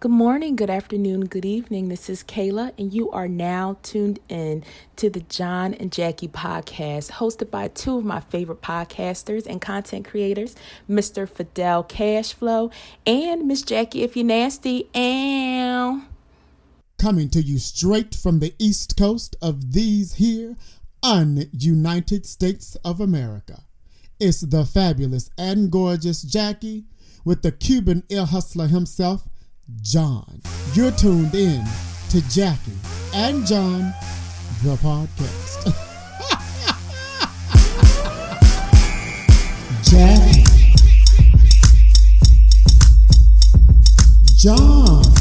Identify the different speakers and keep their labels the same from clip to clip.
Speaker 1: Good morning, good afternoon, good evening. This is Kayla, and you are now tuned in to the John and Jackie podcast, hosted by two of my favorite podcasters and content creators, Mr. Fidel Cashflow and Miss Jackie If You're Nasty. And
Speaker 2: coming to you straight from the east coast of these here ununited states of America. It's the fabulous and gorgeous Jackie with the Cuban ear hustler himself. John. You're tuned in to Jackie and John, the podcast. Jackie. John.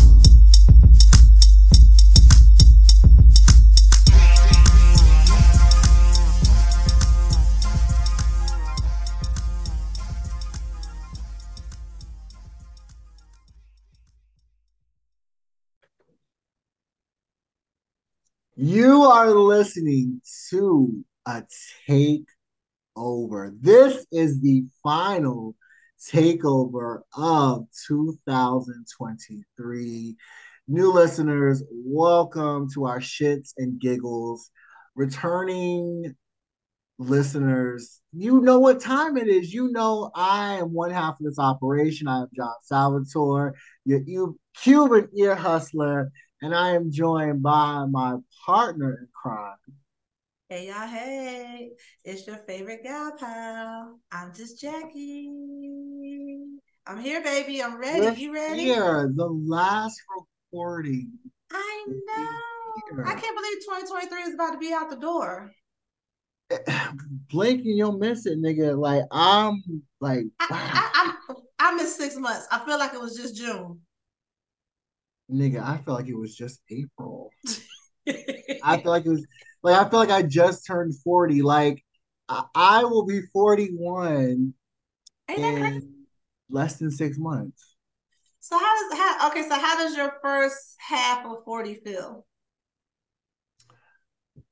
Speaker 3: You are listening to a takeover. This is the final takeover of 2023. New listeners, welcome to our shits and giggles. Returning listeners, you know what time it is. You know I am one half of this operation. I am John Salvatore, your Cuban ear hustler and I am joined by my partner in crime.
Speaker 4: Hey y'all, hey, it's your favorite gal pal. I'm just Jackie. I'm here, baby. I'm ready. We're you ready?
Speaker 3: Here, the last recording.
Speaker 4: I know. I can't believe 2023 is about to be out the door.
Speaker 3: Blink and you'll miss it, nigga. Like I'm like
Speaker 4: I, I, I, I missed six months. I feel like it was just June
Speaker 3: nigga, I feel like it was just April. I feel like it was like I feel like I just turned 40. Like I, I will be 41 in less than six months.
Speaker 4: So how does how okay, so how does your first half of 40 feel?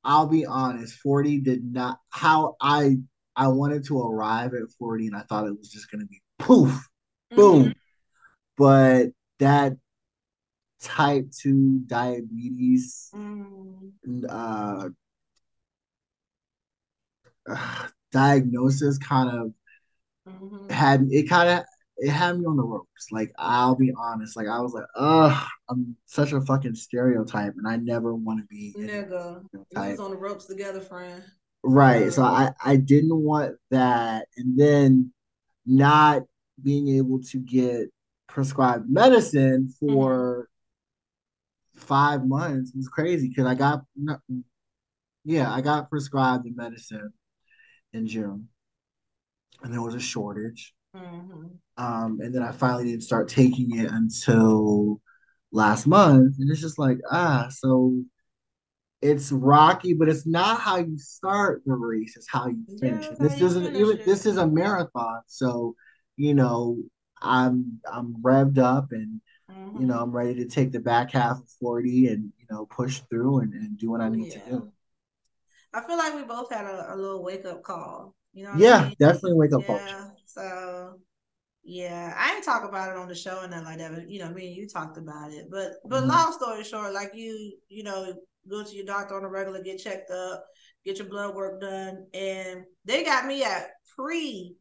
Speaker 3: I'll be honest, 40 did not how I I wanted to arrive at 40 and I thought it was just gonna be poof, boom. Mm-hmm. But that type 2 diabetes mm. uh, uh, diagnosis kind of mm-hmm. had it kind of it had me on the ropes. Like I'll be honest, like I was like, ugh, I'm such a fucking stereotype, and I never want to be.
Speaker 4: Nigga, we was on the ropes together, friend.
Speaker 3: Right. So I I didn't want that, and then not being able to get prescribed medicine for five months was crazy because I got yeah, I got prescribed the medicine in June. And there was a shortage. Mm-hmm. Um, and then I finally didn't start taking it until last month. And it's just like, ah, so it's rocky, but it's not how you start the race, it's how you finish yeah, it. This isn't even this is a marathon. So, you know, I'm I'm revved up and Mm-hmm. You know, I'm ready to take the back half of 40 and, you know, push through and, and do what I need yeah. to do.
Speaker 4: I feel like we both had a, a little wake up call. You know
Speaker 3: yeah, I mean? definitely wake up
Speaker 4: yeah, call. So yeah, I didn't talk about it on the show and nothing like that, but you know, me and you talked about it. But but mm-hmm. long story short, like you, you know, go to your doctor on a regular, get checked up, get your blood work done, and they got me at pre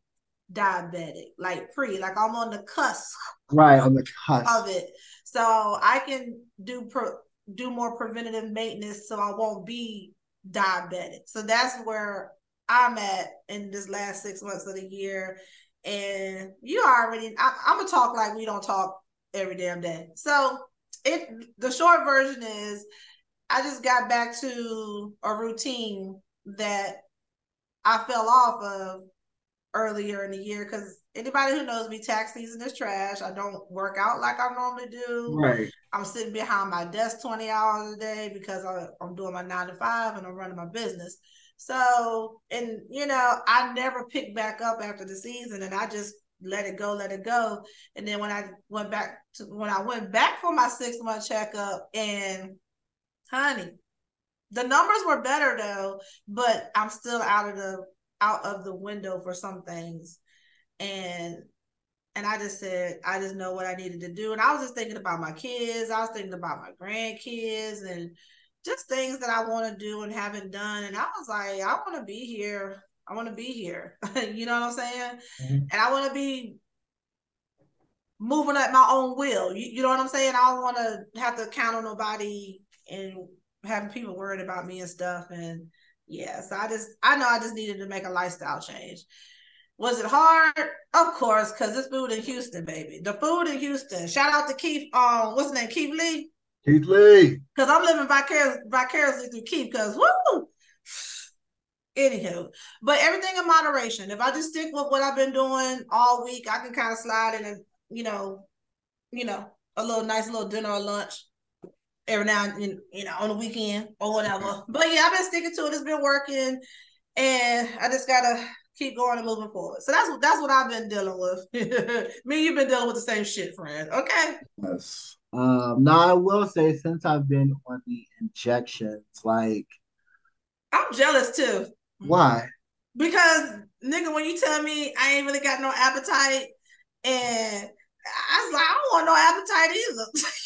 Speaker 4: diabetic, like pre, like I'm on the cusp.
Speaker 3: Right, on the cusp
Speaker 4: of it. So I can do pro, do more preventative maintenance so I won't be diabetic. So that's where I'm at in this last six months of the year. And you already, I, I'm gonna talk like we don't talk every damn day. So it the short version is I just got back to a routine that I fell off of earlier in the year because anybody who knows me, tax season is trash. I don't work out like I normally do.
Speaker 3: Right.
Speaker 4: I'm sitting behind my desk 20 hours a day because I, I'm doing my nine to five and I'm running my business. So, and you know, I never picked back up after the season and I just let it go, let it go. And then when I went back to when I went back for my six month checkup and honey, the numbers were better though, but I'm still out of the out of the window for some things. And and I just said, I just know what I needed to do. And I was just thinking about my kids. I was thinking about my grandkids and just things that I want to do and haven't done. And I was like, I want to be here. I want to be here. you know what I'm saying? Mm-hmm. And I want to be moving at my own will. You, you know what I'm saying? I don't want to have to count on nobody and having people worried about me and stuff. And yeah, so I just, I know I just needed to make a lifestyle change. Was it hard? Of course, because it's food in Houston, baby. The food in Houston. Shout out to Keith. Um, what's his name? Keith Lee.
Speaker 3: Keith Lee.
Speaker 4: Because I'm living vicarious, vicariously through Keith. Because woo. Anywho, but everything in moderation. If I just stick with what I've been doing all week, I can kind of slide in and you know, you know, a little nice little dinner or lunch every now and you know on the weekend or whatever. But yeah, I've been sticking to it. It's been working, and I just gotta keep going and moving forward. So that's what that's what I've been dealing with. Me, you've been dealing with the same shit, friend. Okay.
Speaker 3: Yes. Um, now I will say since I've been on the injections, like
Speaker 4: I'm jealous too.
Speaker 3: Why?
Speaker 4: Because nigga, when you tell me I ain't really got no appetite, and I was like, I don't want no appetite either.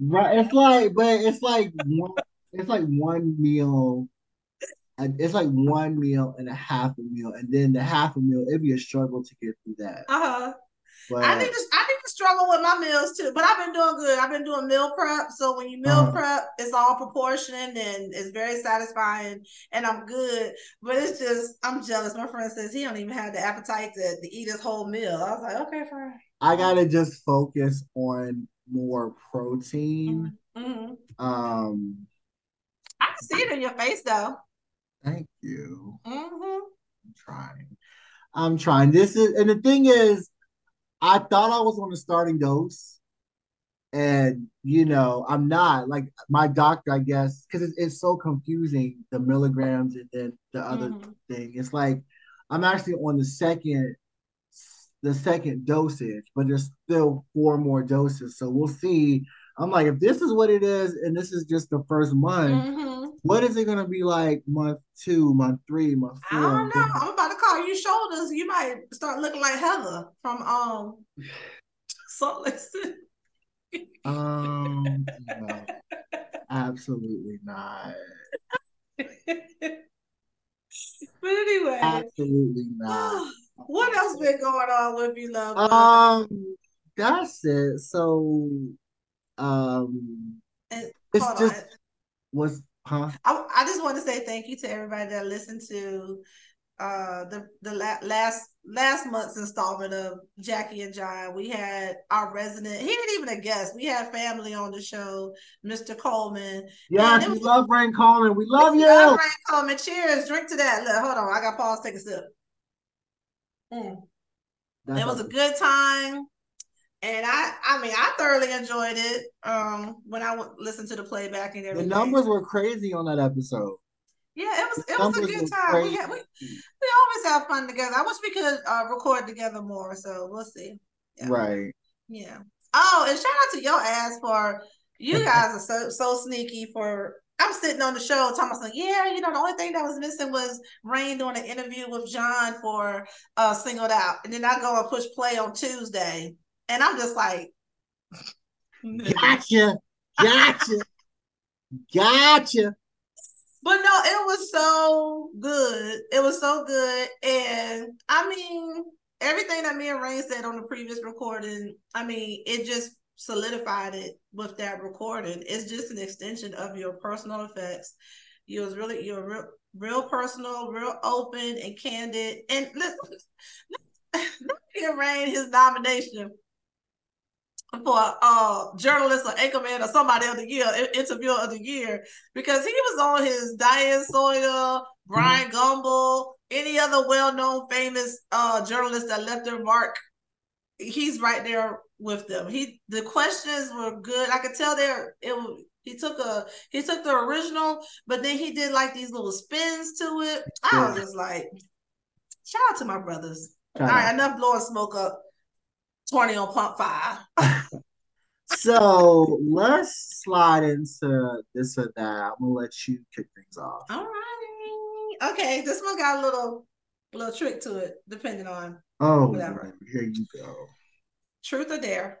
Speaker 3: right. It's like, but it's like one, it's like one meal it's like one meal and a half a meal, and then the half a meal, it'd be a struggle to get through that.
Speaker 4: Uh huh. But, I think to I think to struggle with my meals too, but I've been doing good. I've been doing meal prep, so when you meal uh-huh. prep, it's all proportioned and it's very satisfying, and I'm good. But it's just I'm jealous. My friend says he don't even have the appetite to, to eat his whole meal. I was like, okay, fine.
Speaker 3: I gotta just focus on more protein.
Speaker 4: Mm-hmm. Um, I can see it in your face though.
Speaker 3: Thank you.
Speaker 4: Mm-hmm.
Speaker 3: I'm trying. I'm trying. This is, and the thing is, I thought I was on a starting dose, and you know, I'm not. Like my doctor, I guess, because it's, it's so confusing the milligrams and then the other mm-hmm. thing. It's like I'm actually on the second the second dosage, but there's still four more doses. So we'll see. I'm like, if this is what it is, and this is just the first month, mm-hmm what is it gonna be like month two, month three, month four?
Speaker 4: I don't know. I'm about to call you shoulders. You might start looking like Heather from um Salt Lake
Speaker 3: City. um no, absolutely not.
Speaker 4: but anyway.
Speaker 3: Absolutely not.
Speaker 4: what else been going on with you, love?
Speaker 3: Um that's it. So um and, it's just on. was Huh?
Speaker 4: I, I just want to say thank you to everybody that listened to uh the the la- last last month's installment of Jackie and John. We had our resident. He didn't even a guest. We had family on the show, Mr. Coleman.
Speaker 3: Yeah, we love Rain Coleman. We love we you. Love Rain
Speaker 4: Coleman. Cheers. Drink to that. Look, hold on. I got pause. Take a sip. Mm. It was a good time and I, I mean, I thoroughly enjoyed it. Um, when I w- listened to the playback and everything,
Speaker 3: the numbers were crazy on that episode.
Speaker 4: Yeah, it was. It was a good time. We, had, we we always have fun together. I wish we could uh, record together more. So we'll see.
Speaker 3: Yeah. Right.
Speaker 4: Yeah. Oh, and shout out to your ass for you guys are so so sneaky for I'm sitting on the show talking about, yeah, you know, the only thing that was missing was Rain doing an interview with John for uh Singled Out. And then I go and push play on Tuesday. And I'm just like,
Speaker 3: gotcha, gotcha, gotcha.
Speaker 4: But no, it was so good. It was so good. And I mean, everything that me and Rain said on the previous recording, I mean, it just solidified it with that recording. It's just an extension of your personal effects. You was really you're real, real personal, real open and candid. And listen, let me Rain his nomination for uh journalist or anchorman or somebody of the year, interviewer of the year, because he was on his Diane Sawyer, Bryant mm-hmm. Gumbel, any other well-known famous uh journalist that left their mark. He's right there with them. He the questions were good. I could tell there it he took a he took the original, but then he did like these little spins to it. I was just like, shout out to my brothers. All right, enough blowing smoke up 20 on pump five.
Speaker 3: so let's slide into this or that. I'm gonna let you kick things off.
Speaker 4: All right. Okay, this one got a little little trick to it, depending on
Speaker 3: oh whatever. Here you go.
Speaker 4: Truth or dare?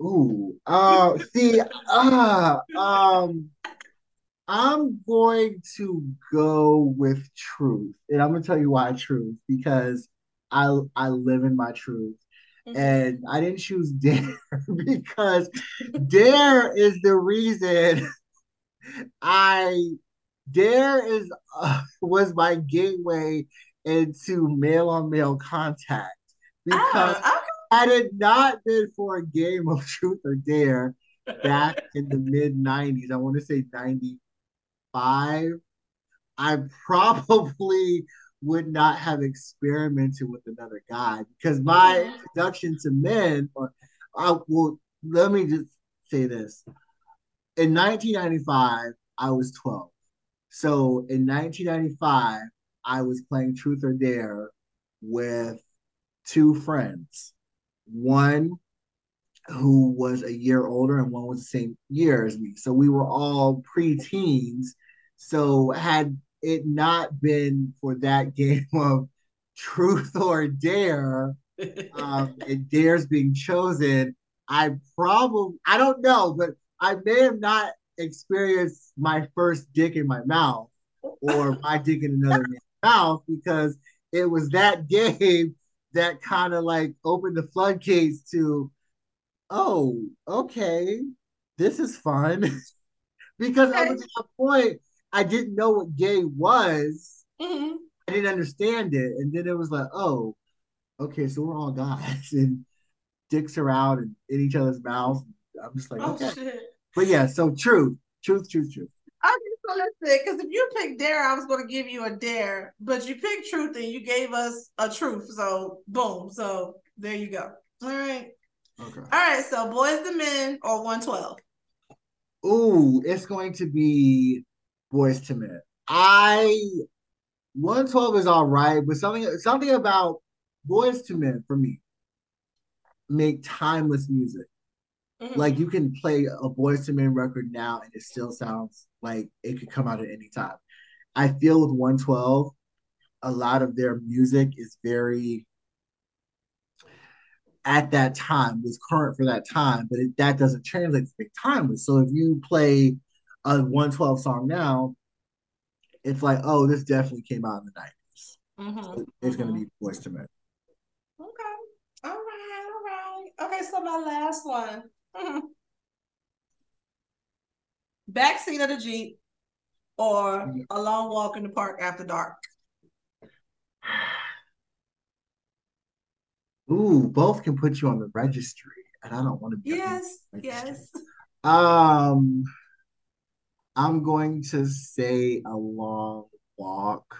Speaker 3: Ooh, uh, see, uh, um, I'm going to go with truth, and I'm gonna tell you why truth because I I live in my truth, mm-hmm. and I didn't choose dare because dare is the reason I dare is uh, was my gateway into male on male contact because oh, okay. Had it not been for a game of truth or dare back in the mid 90s, I want to say 95, I probably would not have experimented with another guy because my introduction to men, or I will let me just say this. In 1995, I was 12. So in 1995, I was playing Truth or Dare with two friends. One who was a year older and one was the same year as me. So we were all pre-teens. So had it not been for that game of truth or dare, um, and dares being chosen, I probably I don't know, but I may have not experienced my first dick in my mouth or my dick in another man's mouth because it was that game that kind of like opened the floodgates to, oh, okay, this is fun. because up to that point, I didn't know what gay was. Mm-hmm. I didn't understand it. And then it was like, oh, okay, so we're all guys and dicks are out and in each other's mouths. I'm just like, oh, okay. Shit. But yeah, so truth, truth, truth, truth.
Speaker 4: Okay, so listen, because if you picked dare, I was going to give you a dare, but you picked truth and you gave us a truth. So boom. So there you go. All right. Okay. All right. So Boyz II Men or 112?
Speaker 3: Ooh, it's going to be Boyz II Men. I 112 is all right, but something something about Boyz II Men for me make timeless music. Mm-hmm. Like you can play a Boyz II Men record now and it still sounds like it could come out at any time. I feel with 112, a lot of their music is very at that time was current for that time, but it, that doesn't translate to big timeless. So if you play a 112 song now, it's like, oh, this definitely came out in the 90s. Mm-hmm. So it's mm-hmm. going to be Boyz II Men.
Speaker 4: Okay. All right. All right. Okay. So my last one. Backseat of the Jeep or a long walk in the park after dark?
Speaker 3: Ooh, both can put you on the registry, and I don't want to be.
Speaker 4: Yes, yes.
Speaker 3: Um, I'm going to say a long walk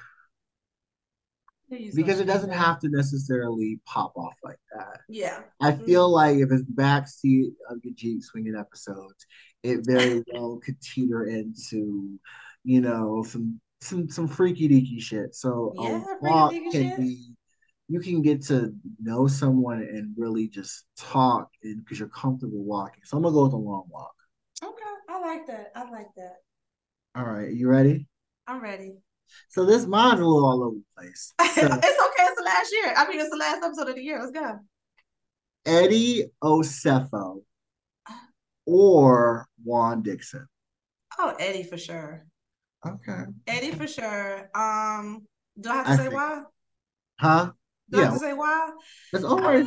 Speaker 3: because it doesn't have to necessarily pop off like that.
Speaker 4: Yeah.
Speaker 3: I feel mm-hmm. like if it's backseat of your Jeep swinging episodes, it very well could teeter into, you know, some some some freaky deaky shit. So yeah, a walk can shit. be you can get to know someone and really just talk and because you're comfortable walking. So I'm gonna go with a long walk.
Speaker 4: Okay, I like that. I like that.
Speaker 3: All right, you ready?
Speaker 4: I'm ready.
Speaker 3: So this little all over the place.
Speaker 4: So, it's okay. It's the last year. I mean, it's the last episode of the year. Let's go.
Speaker 3: Eddie Osefo or Juan Dixon.
Speaker 4: Oh, Eddie for sure.
Speaker 3: Okay.
Speaker 4: Eddie for sure. Um, do I have to I say think, why?
Speaker 3: Huh?
Speaker 4: Do yeah. I have to say why?
Speaker 3: That's right.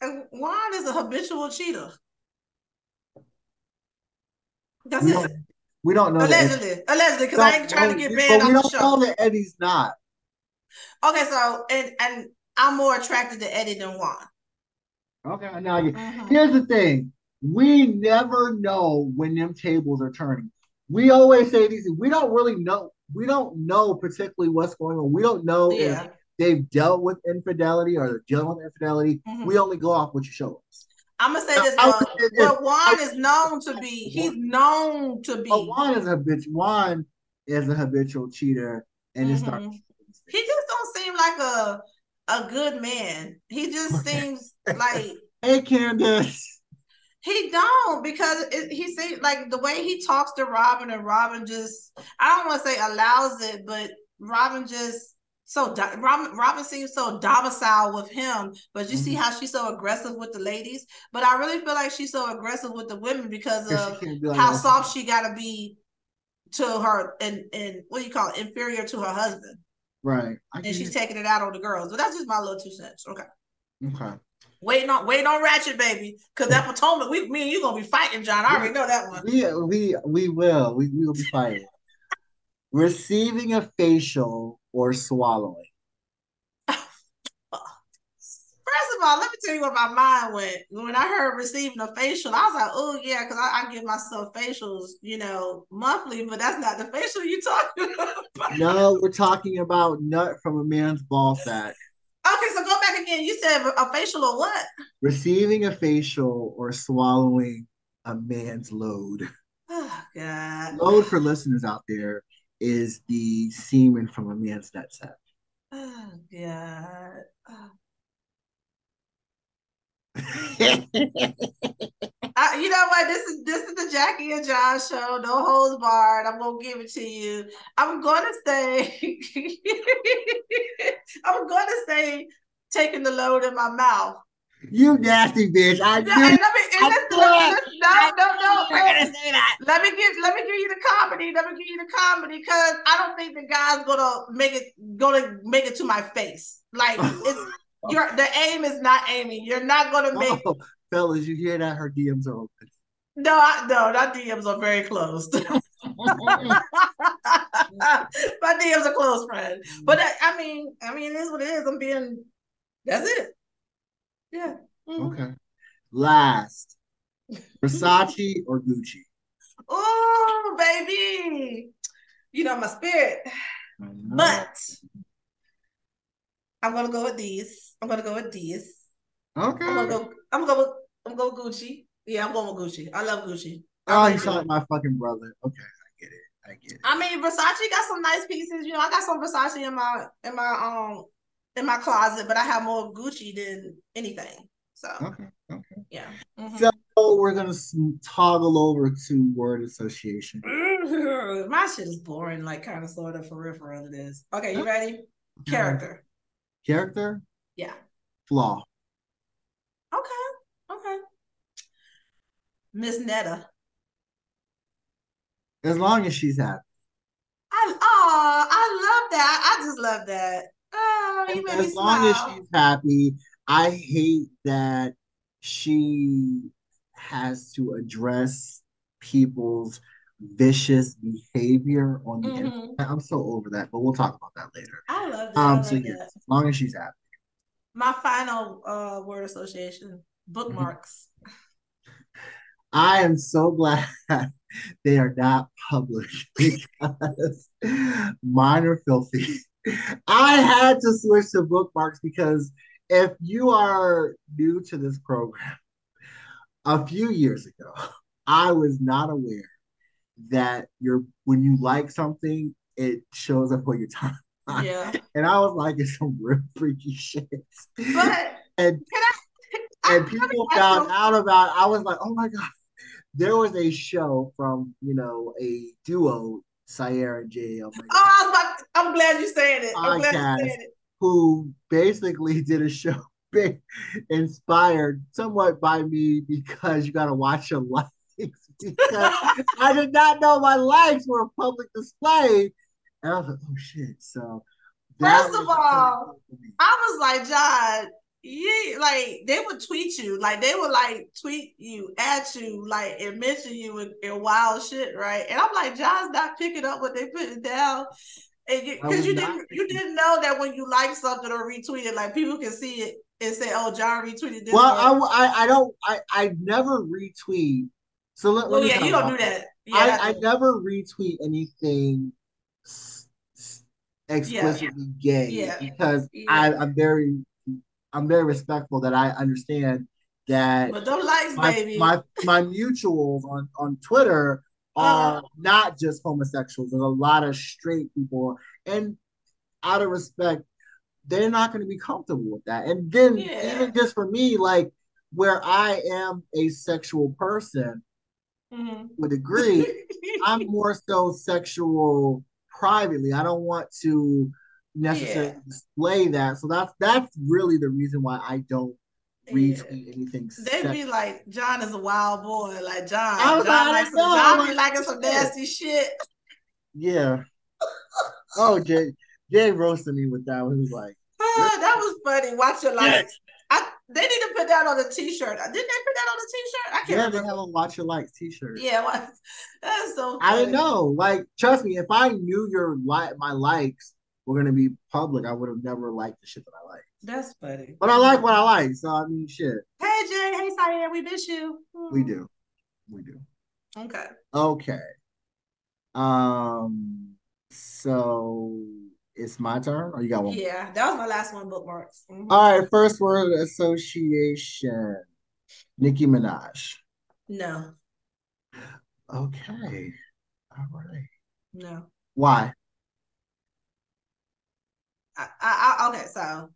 Speaker 3: I mean,
Speaker 4: Juan is a habitual cheater. That's
Speaker 3: we
Speaker 4: it.
Speaker 3: We don't know.
Speaker 4: Allegedly, allegedly, because I ain't trying to get banned on the show.
Speaker 3: We don't know that Eddie's not.
Speaker 4: Okay, so and and I'm more attracted to Eddie than Juan.
Speaker 3: Okay, now mm-hmm. here's the thing: we never know when them tables are turning. We always say these. We don't really know. We don't know particularly what's going on. We don't know yeah. if they've dealt with infidelity or they're dealing with infidelity. Mm-hmm. We only go off what you show us.
Speaker 4: I'm gonna say this. Uh, well, Juan is known to be. He's known to be.
Speaker 3: Juan is a bitch. Juan is a habitual cheater, and mm-hmm. starts.
Speaker 4: He just don't seem like a a good man. He just seems like.
Speaker 3: Hey, Candace.
Speaker 4: He don't because it, he seems like the way he talks to Robin, and Robin just. I don't want to say allows it, but Robin just so Robin, Robin seems so domicile with him, but you mm-hmm. see how she's so aggressive with the ladies. But I really feel like she's so aggressive with the women because of like how soft she got to be to her and and what do you call it, inferior to her husband.
Speaker 3: Right.
Speaker 4: I and she's taking it out on the girls. But that's just my little two cents. Okay.
Speaker 3: Okay.
Speaker 4: Waiting on waiting on Ratchet baby. Cause that Potomac, we me and you gonna be fighting, John. I already know that one.
Speaker 3: We we we will. We, we will be fighting. Receiving a facial or swallowing.
Speaker 4: First of all, let me tell you what my mind went when I heard receiving a facial. I was like, "Oh yeah," because I, I, give myself facials, you know, monthly. But that's not the facial you're talking about.
Speaker 3: No, we're talking about nut from a man's ball sack.
Speaker 4: Okay, so go back again. You said a facial or what?
Speaker 3: Receiving a facial or swallowing a man's load.
Speaker 4: Oh God.
Speaker 3: Load for listeners out there is the semen from a man's nutsack.
Speaker 4: Oh God. Oh. I, you know what? This is this is the Jackie and John show. No holds barred. I'm gonna give it to you. I'm gonna say. I'm gonna say taking the load in my mouth.
Speaker 3: You nasty bitch! I knew. Let me, I
Speaker 4: this, this, no, no, no. Gonna say that. Let me give. Let me give you the comedy. Let me give you the comedy because I don't think the guy's gonna make it. Gonna make it to my face. Like it's. Your the aim is not aiming. You're not gonna oh, make oh,
Speaker 3: fellas, you hear that? Her DMs are open.
Speaker 4: No, I, no, not DMs are very closed. My DMs are close, friend. But I, I, mean, I mean, it is what it is. I'm being. That's it. Yeah.
Speaker 3: Mm-hmm. Okay. Last, Versace or Gucci?
Speaker 4: Oh, baby. You know my spirit. Know. But I'm gonna go with these. I'm gonna go with these.
Speaker 3: Okay.
Speaker 4: I'm gonna go. I'm gonna go. With, I'm gonna go with Gucci. Yeah, I'm going with Gucci. I love Gucci.
Speaker 3: oh, you sound like my fucking brother. Okay, I get it. I get it. I
Speaker 4: mean, Versace got some nice pieces. You know, I got some Versace in my in my um in my closet, but I have more Gucci than anything. So
Speaker 3: okay, okay,
Speaker 4: yeah. Mm-hmm.
Speaker 3: So we're gonna toggle over to word association.
Speaker 4: My shit is boring, like kind of sort of for real, for real. It is. Okay, you ready? Character.
Speaker 3: Character?
Speaker 4: Yeah.
Speaker 3: Flaw.
Speaker 4: Okay. Okay. Miss Netta.
Speaker 3: As long as she's happy.
Speaker 4: I oh, I love that. I just love that. Oh, you made as me long
Speaker 3: as she's happy. I hate that she has to address people's vicious behavior on the mm-hmm. internet. I'm so over that, but we'll talk about that later.
Speaker 4: I love that. Um, so
Speaker 3: yeah, as long as she's happy.
Speaker 4: My final uh, word association: bookmarks.
Speaker 3: I am so glad they are not published because mine are filthy. I had to switch to bookmarks because if you are new to this program, a few years ago, I was not aware that you're when you like something, it shows up on your time.
Speaker 4: Yeah.
Speaker 3: And I was like, it's some real freaky shit.
Speaker 4: But
Speaker 3: and I, and people found out about. I was like, oh my God. There was a show from, you know, a duo, Sierra J.
Speaker 4: Oh, oh about, I'm glad you said it. I'm glad you said it.
Speaker 3: Who basically did a show inspired somewhat by me because you got to watch your life because I did not know my likes were a public display. And I was like, oh shit. So
Speaker 4: first of all, I was like, John, yeah, like they would tweet you, like they would like tweet you at you, like and mention you in, in wild shit, right? And I'm like, John's not picking up what they putting down. And because you, you didn't you didn't know that when you like something or retweet it, like people can see it and say, "Oh, John retweeted this."
Speaker 3: Well, I, I, I don't I I never retweet so let,
Speaker 4: let oh yeah, you don't do that. Yeah,
Speaker 3: I, I never retweet anything explicitly
Speaker 4: yeah.
Speaker 3: gay
Speaker 4: yeah.
Speaker 3: because I, I'm very I'm very respectful that I understand that
Speaker 4: but don't likes,
Speaker 3: my,
Speaker 4: baby.
Speaker 3: my my mutuals on on Twitter are uh not just homosexuals. There's a lot of straight people, and out of respect, they're not going to be comfortable with that. And then yeah. even just for me, like where I am a sexual person, mm-hmm. would agree. I'm more so sexual privately. I don't want to necessarily
Speaker 4: Yeah.
Speaker 3: display that. So that's that's really the reason why I don't retweet anything.
Speaker 4: They
Speaker 3: sex-
Speaker 4: be like, John is a wild boy. Like John,
Speaker 3: I was
Speaker 4: John,
Speaker 3: like,
Speaker 4: likes some,
Speaker 3: no,
Speaker 4: John be
Speaker 3: like,
Speaker 4: liking some nasty shit.
Speaker 3: yeah. Oh, Jay Jay roasted me with that. He was like,
Speaker 4: Ah, that was funny. Watch your likes. I, they need to put that on a t-shirt. Didn't they put that on a t-shirt? I can't
Speaker 3: "Yeah, they have a watch your likes T-shirt."
Speaker 4: Yeah, what? that's so. Funny.
Speaker 3: I didn't know. Like, trust me, if I knew your like my likes were gonna be public, I would have never liked the shit that I like.
Speaker 4: That's funny.
Speaker 3: But I like what I like, so I mean, shit,
Speaker 4: Hey Jay, hey Cyan, we miss you.
Speaker 3: we do, we do.
Speaker 4: Okay.
Speaker 3: Okay. Um. So it's my turn, or you got one?
Speaker 4: Yeah, that was my last one. Bookmarks. Mhm.
Speaker 3: All right. First word association. Nicki Minaj.
Speaker 4: No,
Speaker 3: Okay. All right.
Speaker 4: no.
Speaker 3: Why?
Speaker 4: I, I, I okay, so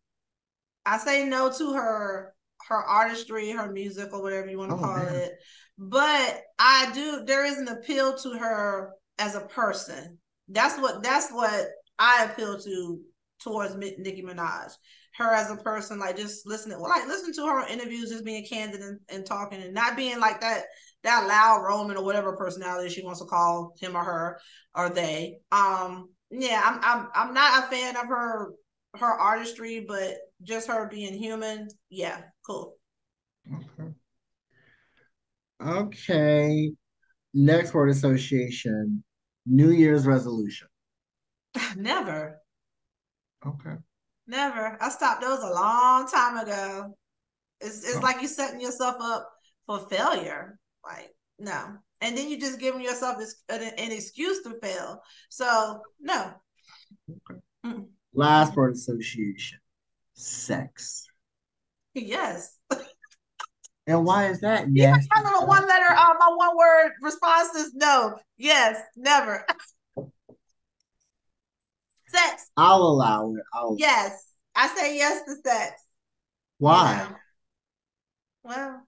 Speaker 4: I say no to her her artistry, her music, or whatever you want to
Speaker 3: Oh,
Speaker 4: call
Speaker 3: man.
Speaker 4: it. But I do. There is an appeal to her as a person. That's what. That's what I appeal to towards Nicki Minaj. Her as a person, like just listening, well, like listen to her interviews, just being candid and, and talking, and not being like that that loud Roman or whatever personality she wants to call him or her or they. Um, yeah, I'm I'm I'm not a fan of her her artistry, but just her being human, yeah, cool.
Speaker 3: Okay. Okay. Next word association. New Year's resolution.
Speaker 4: Never,
Speaker 3: Okay.
Speaker 4: never. I stopped those a long time ago. It's it's
Speaker 3: Oh.
Speaker 4: like you're setting yourself up for failure. Like no, and then you're just giving yourself an, an excuse to fail. So no, Okay.
Speaker 3: Last word association. Sex.
Speaker 4: yes.
Speaker 3: And why is that?
Speaker 4: Even
Speaker 3: nasty?
Speaker 4: my one letter, uh, my one word response is no, yes, never. Sex,
Speaker 3: I'll allow it. I'll
Speaker 4: yes. I say yes to sex.
Speaker 3: Why?
Speaker 4: You know? Well,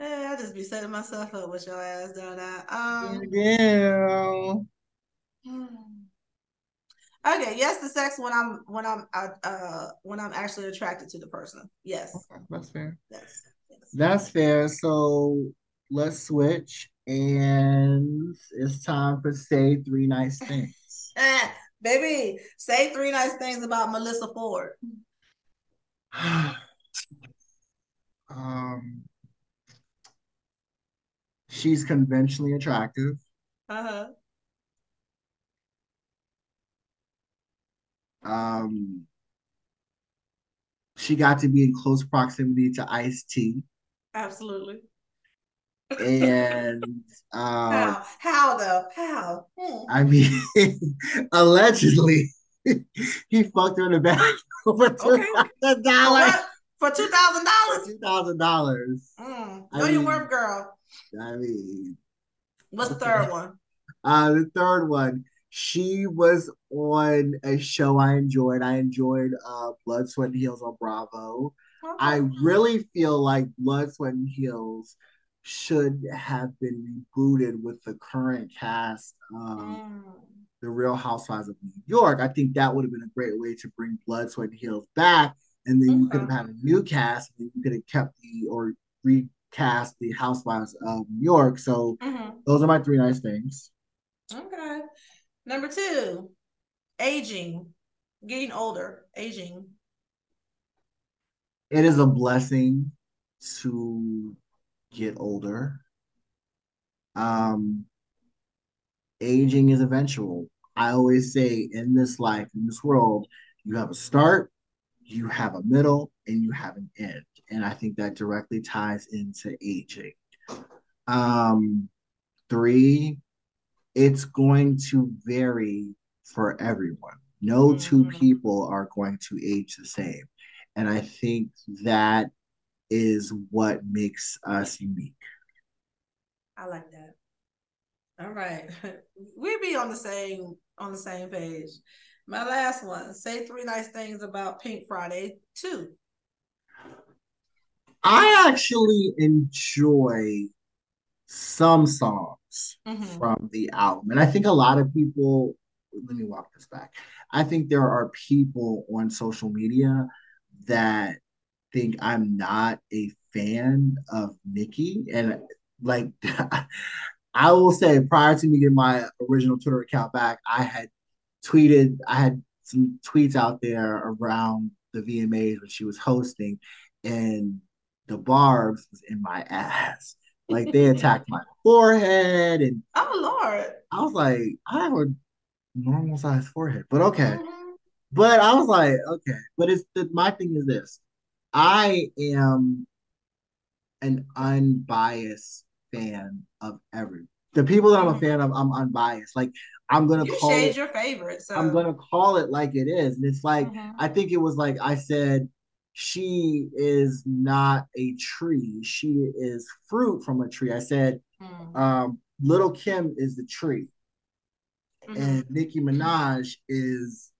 Speaker 4: eh, I just be setting myself up with your ass, don't I? Um,
Speaker 3: Yeah.
Speaker 4: okay, yes to sex when I'm when I'm uh, when I'm actually attracted to the person. Yes,
Speaker 3: Okay, that's fair.
Speaker 4: yes, yes.
Speaker 3: That's fair. So let's switch. And it's time for say three nice things.
Speaker 4: Eh, baby, say three nice things about Melissa Ford.
Speaker 3: um, she's conventionally attractive.
Speaker 4: Uh-huh.
Speaker 3: Um, she got to be in close proximity to Ice T,
Speaker 4: Absolutely.
Speaker 3: and um,
Speaker 4: How? How though? How? Hmm.
Speaker 3: I mean, allegedly, he fucked her in the back for two
Speaker 4: Okay.
Speaker 3: dollars.
Speaker 4: For two thousand dollars?
Speaker 3: Two thousand dollars.
Speaker 4: Mm.
Speaker 3: I
Speaker 4: Know your
Speaker 3: mean-
Speaker 4: worth, girl.
Speaker 3: I mean,
Speaker 4: What's the third one?
Speaker 3: uh, the third one, she was on a show I enjoyed. I enjoyed uh, Blood, Sweat, and Heels on Bravo. I really feel like Blood, Sweat, and Heels should have been rebooted with the current cast of
Speaker 4: Mm.
Speaker 3: The Real Housewives of New York. I think that would have been a great way to bring Blood, Sweat, and Heels back. And then you could have had a new cast, and you could have kept the or recast the Housewives of New York. So
Speaker 4: Mhm.
Speaker 3: those are my three nice things.
Speaker 4: Okay. Number two, aging, getting older, aging.
Speaker 3: It is a blessing to get older. Um, aging is eventual. I always say in this life, in this world, you have a start, you have a middle, and you have an end. And I think that directly ties into aging. Um, three, it's going to vary for everyone. No two
Speaker 4: Mhm.
Speaker 3: people are going to age the same. And I think that is what makes us unique.
Speaker 4: I like that. All right. We be on the same on the same page. My last one. Say three nice things about Pink Friday 2.
Speaker 3: I actually enjoy some songs
Speaker 4: Mhm.
Speaker 3: from the album. And I think a lot of people let me walk this back. I think there are people on social media that think I'm not a fan of Nicki. And like I will say prior to me getting my original Twitter account back, I had tweeted, I had some tweets out there around the VMAs when she was hosting, and the barbs was in my ass. Like they attacked my forehead and
Speaker 4: oh lord.
Speaker 3: I was like, I have a normal size forehead, but okay. Mm-hmm. But I was like, okay. But it's the, my thing is this. I am an unbiased fan of every the people that I'm a mm-hmm. fan of. I'm unbiased. Like I'm gonna
Speaker 4: you
Speaker 3: call
Speaker 4: it your favorite. So
Speaker 3: I'm gonna call it like it is, and it's like mm-hmm. I think it was like I said. She is not a tree. She is fruit from a tree. I said, mm-hmm. um, Lil' Kim is the tree, mm-hmm. and Nicki Minaj is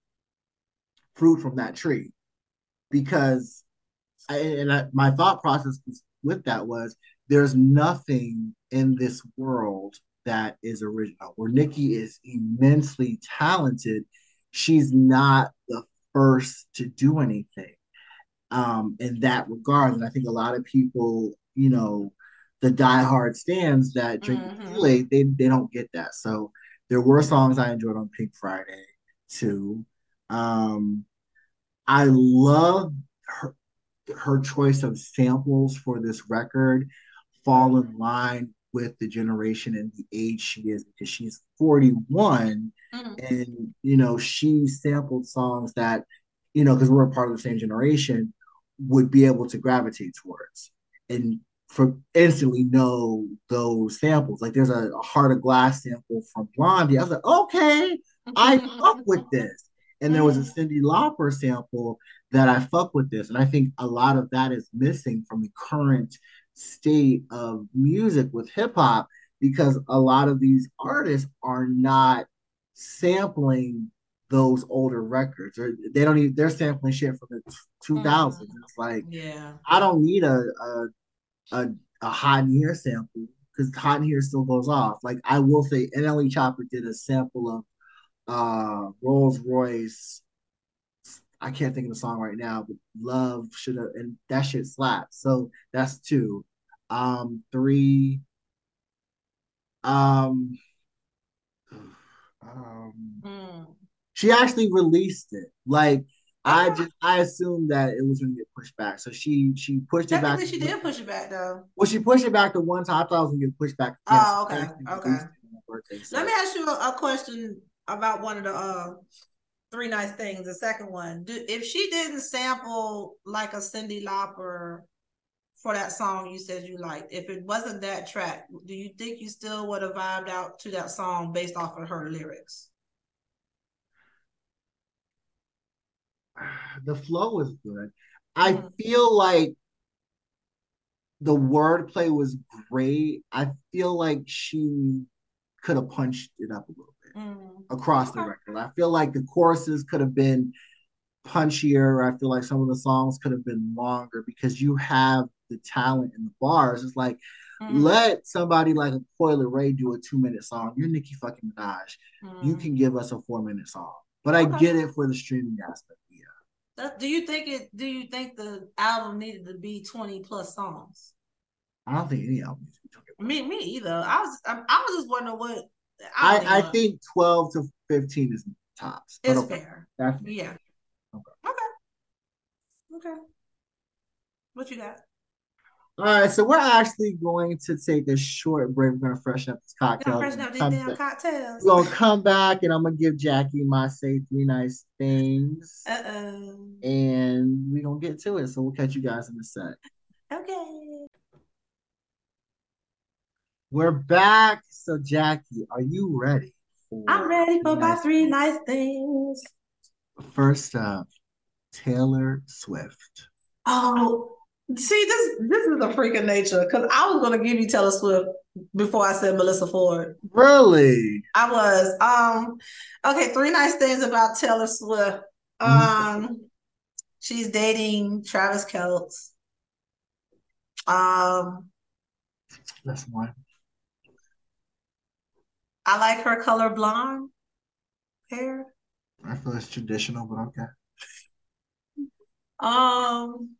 Speaker 3: fruit from that tree, because I, and I, my thought process with that was there's nothing in this world that is original. Where Nicki is immensely talented, she's not the first to do anything um, in that regard. And I think a lot of people, you know, the diehard stands that drink mm-hmm. Kool-Aid, they they don't get that. So there were songs I enjoyed on Pink Friday 2. Um, I love her her choice of samples for this record fall in line with the generation and the age she is because she's 41 mm-hmm. and you know she sampled songs that you know because we're a part of the same generation would be able to gravitate towards and for instantly know those samples like there's a, a heart of glass sample from blondie i was like okay i fuck with this and there was a mm-hmm. Cyndi Lauper sample that I fuck with this. And I think a lot of that is missing from the current state of music with hip hop because a lot of these artists are not sampling those older records or they don't even they're sampling shit from the 2000s mm. it's like
Speaker 4: yeah
Speaker 3: i don't need a a a, a hot in here sample because hot in here still goes off like i will say nle choppa did a sample of uh rolls royce I can't think of the song right now, but Love should have, and that shit slaps. So that's two. Um, three. Um, um, mm. She actually released it. Like I just I assumed that it was gonna get pushed back. So she she pushed it back.
Speaker 4: She did push it back though.
Speaker 3: Well, she pushed it back the one time. I thought it was gonna get pushed back.
Speaker 4: Oh, okay, okay. Birthday, so. Let me ask you a, a, question about one of the uh, three nice things. The second one, do, if she didn't sample like a Cyndi Lauper for that song you said you liked, if it wasn't that track, do you think you still would have vibed out to that song based off of her lyrics?
Speaker 3: The flow was good. I mm-hmm. feel like the wordplay was great. I feel like she could have punched it up a little bit mm. across the record. I feel like the choruses could have been punchier. I feel like some of the songs could have been longer because you have the talent in the bars. It's like mm. let somebody like a Coi Leray do a two minute song. You're Nicki fucking Minaj. Mm. You can give us a four minute song. But I get it for the streaming aspect.
Speaker 4: Do you think it? Do you think the album needed to be twenty plus songs?
Speaker 3: I don't think any album
Speaker 4: me, me either. I was, I, I was just wondering what.
Speaker 3: I, I, I think twelve to fifteen is tops.
Speaker 4: It's okay. fair. That's yeah. Okay. Okay. Okay. What you got?
Speaker 3: All right, so we're actually going to take a short break. We're gonna freshen up this cocktail.
Speaker 4: Freshen up these damn cocktails.
Speaker 3: We're gonna come back and I'm gonna give Jackie my say three nice things.
Speaker 4: Uh oh.
Speaker 3: And we're gonna get to it. So we'll catch you guys in a sec.
Speaker 4: Okay.
Speaker 3: We're back. So, Jackie, are you ready?
Speaker 4: I'm ready for my three nice things.
Speaker 3: First up, Taylor Swift.
Speaker 4: Oh, see, this this is a freak of nature because I was gonna give you Taylor Swift before I said Melissa Ford.
Speaker 3: Really?
Speaker 4: I was. Um, okay, three nice things about Taylor Swift. Um, mm-hmm. she's dating Travis Kelce. Um,
Speaker 3: that's one.
Speaker 4: I like her color blonde. hair.
Speaker 3: I feel it's traditional, but okay.
Speaker 4: Um,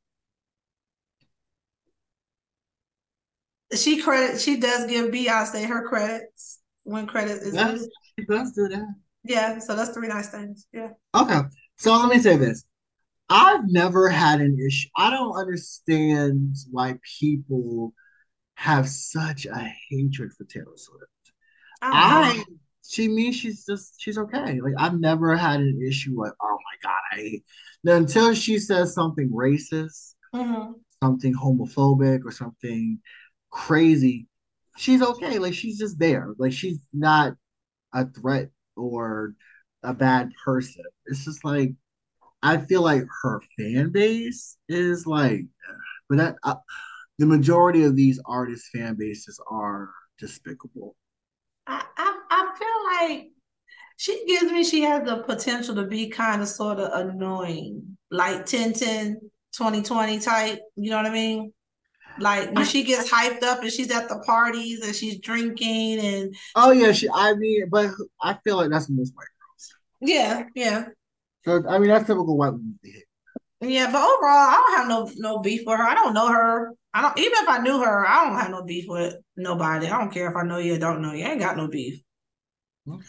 Speaker 4: she credit she does give Beyonce her credits when credit is
Speaker 3: Yes, she does do that.
Speaker 4: Yeah, so that's three nice things. Yeah.
Speaker 3: Okay, so let me say this. I've never had an issue. I don't understand why people have such a hatred for Taylor Swift.
Speaker 4: I.
Speaker 3: I she means she's just she's okay. Like I've never had an issue with oh my god, I hate now until she says something racist,
Speaker 4: Mhm.
Speaker 3: something homophobic, or something crazy, she's okay. Like she's just there. Like she's not a threat or a bad person. It's just like I feel like her fan base is like, but that uh, the majority of these artists' fan bases are despicable.
Speaker 4: I, I I feel like she gives me she has the potential to be kind of sort of annoying, like 10 10 2020 type. You know what I mean? Like when she gets hyped up and she's at the parties and she's drinking and
Speaker 3: Oh yeah, she. I mean, but I feel like that's most white girls.
Speaker 4: yeah, yeah.
Speaker 3: So I mean, that's typical white women.
Speaker 4: Yeah, but overall, I don't have no no beef with her. I don't know her. I don't even if I knew her, I don't have no beef with nobody. I don't care if I know you or don't know you. I ain't got no beef.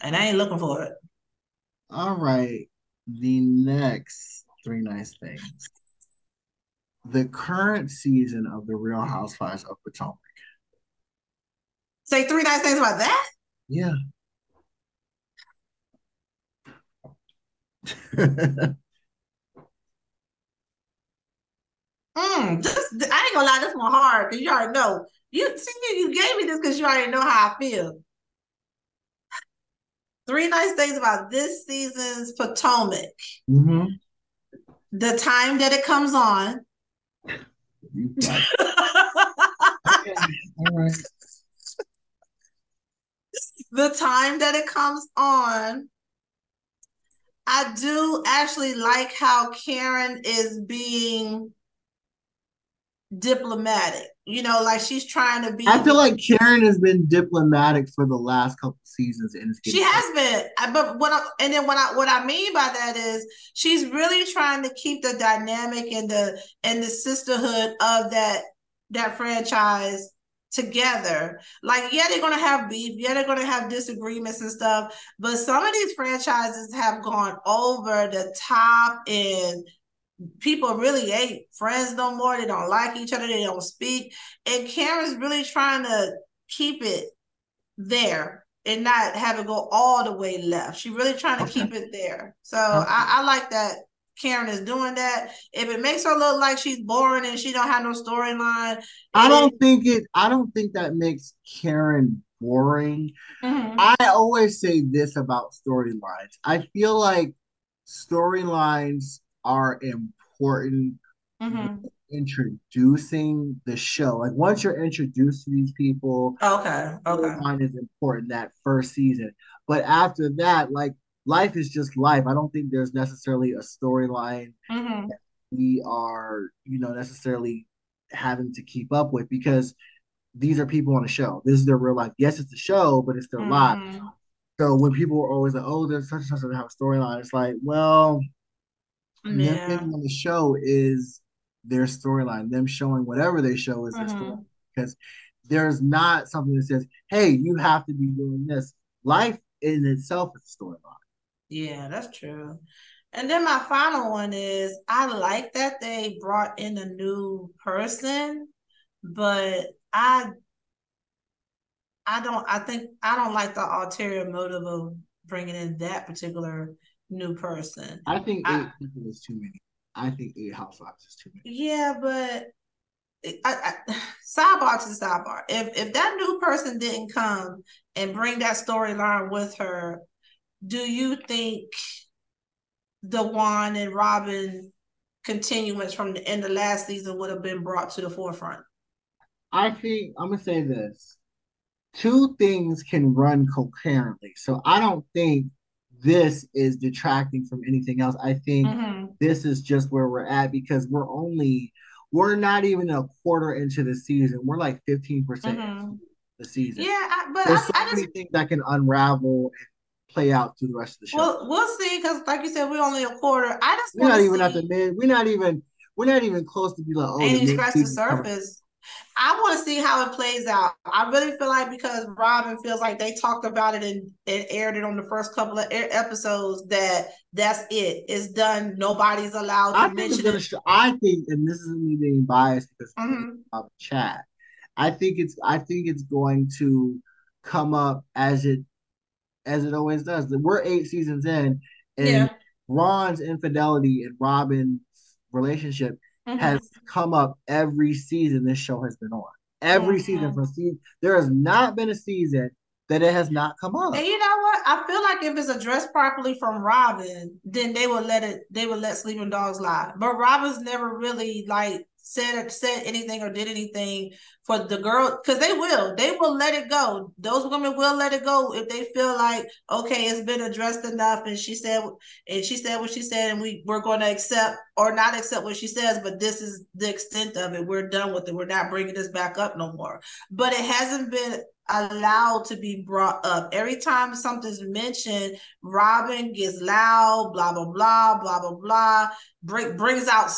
Speaker 4: And I ain't looking for it.
Speaker 3: All right, the next three nice things. The current season of the Real Housewives of Potomac.
Speaker 4: Say three nice things about that.
Speaker 3: Yeah.
Speaker 4: Mm, this, I ain't gonna lie, this one hard because you already know. You see, you, gave me this because you already know how I feel. Three nice things about this season's Potomac.
Speaker 3: hmm
Speaker 4: The time that it comes on.
Speaker 3: You got it. Okay, All right.
Speaker 4: the time that it comes on. I do actually like how Karen is being diplomatic. You know, like she's trying to be.
Speaker 3: I feel like Karen has been diplomatic for the last couple seasons, it's
Speaker 4: She has been, I- but what I, and then what I what I mean by that is she's really trying to keep the dynamic and the and the sisterhood of that that franchise together. Like, yeah, they're gonna have beef, yeah, they're gonna have disagreements and stuff, but some of these franchises have gone over the top and people really ain't friends no more. They don't like each other, they don't speak. And Karen's really trying to keep it there and not have it go all the way left. She's really trying to
Speaker 3: Okay.
Speaker 4: keep it there. So
Speaker 3: Okay.
Speaker 4: I, I like that Karen is doing that. If it makes her look like she's boring and she don't have no storyline,
Speaker 3: I don't think it. I don't think that makes Karen boring.
Speaker 4: Mhm.
Speaker 3: I always say this about storylines. I feel like storylines are important
Speaker 4: Mhm.
Speaker 3: introducing the show. Like once you're introduced to these people,
Speaker 4: Okay. Okay.
Speaker 3: storyline is important that first season. But after that, like life is just life. I don't think there's necessarily a storyline
Speaker 4: Mhm.
Speaker 3: we are, you know, necessarily having to keep up with because these are people on a show. This is their real life. Yes, it's a show, but it's their life.
Speaker 4: Mhm.
Speaker 3: So when people are always like, "Oh, there's such and such that have a storyline," it's like, well,
Speaker 4: Yeah.
Speaker 3: being on the show is their storyline. Them showing whatever they show is their story
Speaker 4: mm-hmm.
Speaker 3: because there's not something that says, "Hey, you have to be doing this." Life in itself is a storyline.
Speaker 4: Yeah, that's true. And then my final one is I like that they brought in a new person, but I I don't I think I don't like the ulterior motive of bringing in that particular new person.
Speaker 3: I think
Speaker 4: I-
Speaker 3: eight people is too many. I think eight housewives is too many.
Speaker 4: Yeah, but I, I, sidebar to sidebar. If if that new person didn't come and bring that storyline with her, do you think the Juan and Robyn continuance from the end of last season would have been brought to the forefront?
Speaker 3: I think I'm gonna say this. Two things can run coherently. So I don't think this is detracting from anything else. I think
Speaker 4: Mhm.
Speaker 3: this is just where we're at because we're only we're not even a quarter into the season. We're like 15%
Speaker 4: Mhm.
Speaker 3: the season.
Speaker 4: Yeah, I, but
Speaker 3: There's
Speaker 4: I,
Speaker 3: so
Speaker 4: I just
Speaker 3: many things that can unravel and play out through the rest of the show.
Speaker 4: Well, we'll see because, like you said, we're only a quarter. I just
Speaker 3: we're not even
Speaker 4: see,
Speaker 3: at the mid. We're not even. We're not even close to be like. Oh,
Speaker 4: and you scratch the surface. I want to see how it plays out. I really feel like because Robyn feels like they talked about it and, and aired it on the first couple of episodes that that's it. It's done. Nobody's allowed to
Speaker 3: I
Speaker 4: mention it.
Speaker 3: Sh- I think, and this is me being biased because
Speaker 4: Mhm.
Speaker 3: of chat. I think it's. I think it's going to come up as it as it always does. We're eight seasons in, and
Speaker 4: Yeah.
Speaker 3: Ron's infidelity and Robyn's relationship
Speaker 4: Mhm.
Speaker 3: has come up every season this show has been on. Every
Speaker 4: Mhm.
Speaker 3: season from season, there has not been a season that it has not come up.
Speaker 4: And you know what? I feel like if it's addressed properly from Robyn, then they will let it. They will let sleeping dogs lie. But Robyn's never really like said or said anything or did anything for the girl because they will. They will let it go. Those women will let it go if they feel like okay, it's been addressed enough, and she said and she said what she said, and we we're going to accept or not accept what she says. But this is the extent of it. We're done with it. We're not bringing this back up no more. But it hasn't been allowed to be brought up. Every time something's mentioned, Robyn gets loud, blah blah blah, blah blah blah. Bring, brings out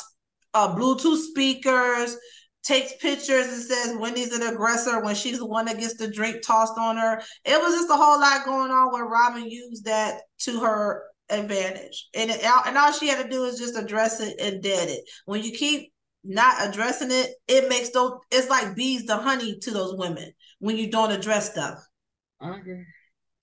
Speaker 4: uh, Bluetooth speakers, takes pictures and says Wendy's an aggressor when she's the one that gets the drink tossed on her. It was just a whole lot going on where Robyn used that to her advantage, and it, and all she had to do is just address it and dead it. When you keep not addressing it, it makes those. It's like bees the honey to those women when you don't address stuff.
Speaker 3: I agree.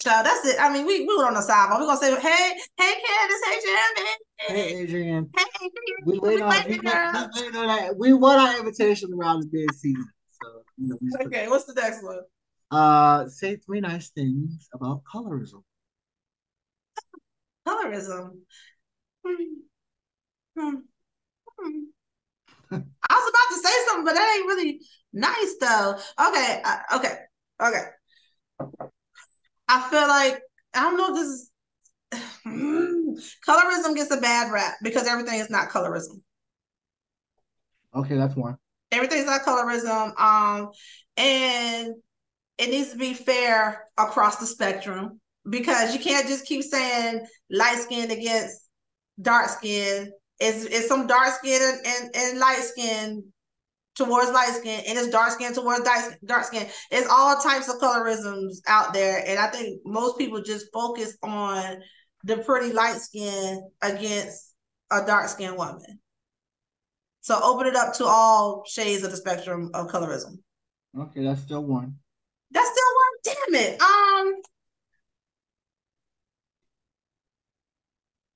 Speaker 4: So that's it. I mean, we we were on the sidebar. We're gonna say, hey, hey, Candace, hey, Jeremy,
Speaker 3: Hey, Adrian.
Speaker 4: hey,
Speaker 3: We on we, we wait on that. We won our invitation around the mid season. So you know, we
Speaker 4: Okay, what's the next one?
Speaker 3: uh say three nice things about colorism.
Speaker 4: Colorism. Hmm. Hmm. Hmm. I was about to say something, but that ain't really nice though. Okay, I, okay, okay. I feel like I don't know if this is colorism gets a bad rap because everything is not colorism.
Speaker 3: Okay, that's one.
Speaker 4: Everything's not colorism. Um, and it needs to be fair across the spectrum because you can't just keep saying light skin against dark skin. It's, it's some dark skin and, and, and light skin towards light skin, and it's dark skin towards dark, dark skin. It's all types of colorisms out there, and I think most people just focus on the pretty light skin against a dark skinned woman. So open it up to all shades of the spectrum of colorism.
Speaker 3: Okay, that's still one.
Speaker 4: That's still one. Damn it. Um.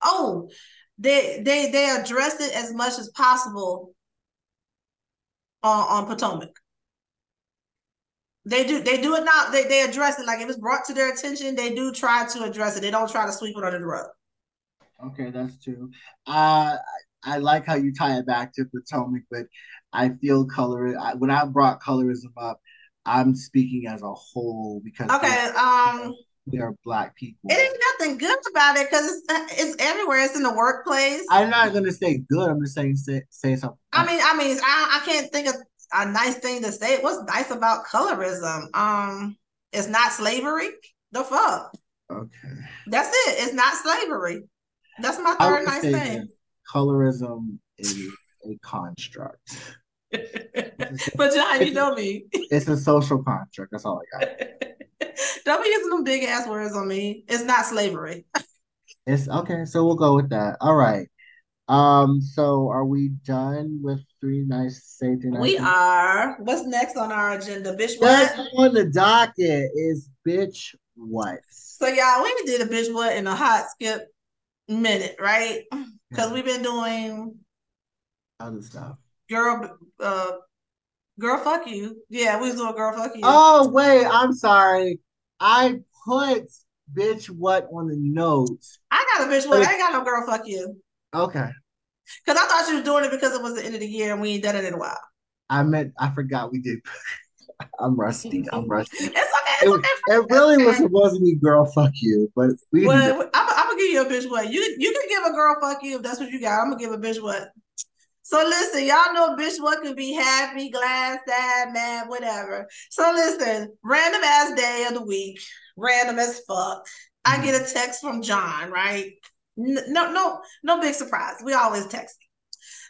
Speaker 4: Oh, they they they address it as much as possible on on Potomac. They do they do it now. They they address it like if it's brought to their attention, they do try to address it. They don't try to sweep it under the rug.
Speaker 3: Okay, that's true. Uh, I, I like how you tie it back to Potomac, but I feel color. I, when I brought colorism up, I'm speaking as a whole because
Speaker 4: Okay. Um.
Speaker 3: We are black people.
Speaker 4: It ain't nothing good about it because it's it's everywhere. It's in the workplace.
Speaker 3: I'm not gonna say good. I'm just saying say, say something.
Speaker 4: I mean, I mean, I, I can't think of a nice thing to say. What's nice about colorism? Um, it's not slavery. The fuck.
Speaker 3: okay.
Speaker 4: That's it. It's not slavery. That's my third nice thing.
Speaker 3: colorism is a construct.
Speaker 4: but John, you know me.
Speaker 3: It's a social construct. That's all I got.
Speaker 4: Don't be using them big ass words on me. It's not slavery.
Speaker 3: It's okay. So we'll go with that. All right. Um. So are we done with three nice nice
Speaker 4: We are. What's next on our agenda, bitch? What?
Speaker 3: on the docket is bitch what?
Speaker 4: So y'all, we did a bitch what in a hot skip minute, right? Because we've been doing
Speaker 3: other stuff.
Speaker 4: girl, uh, girl, fuck you. Yeah, we was doing girl, fuck you.
Speaker 3: Oh wait, I'm sorry. I put bitch what on the notes.
Speaker 4: I got a bitch what. I ain't got no girl, fuck you.
Speaker 3: Okay.
Speaker 4: Because I thought you was doing it because it was the end of the year and we ain't done it in a while.
Speaker 3: I meant I forgot we did. I'm rusty. I'm rusty.
Speaker 4: It's okay. It's
Speaker 3: It,
Speaker 4: okay.
Speaker 3: it really was supposed to be girl fuck you, but we
Speaker 4: Well, I'm, I'm gonna give you a bitch what. You you can give a girl fuck you if that's what you got. I'm gonna give a bitch what. So listen, y'all know bitch what can be happy, glad, sad, mad, whatever. So listen, random ass day of the week, random as fuck. I mm-hmm. get a text from John, right? No, no, no big surprise. We always text.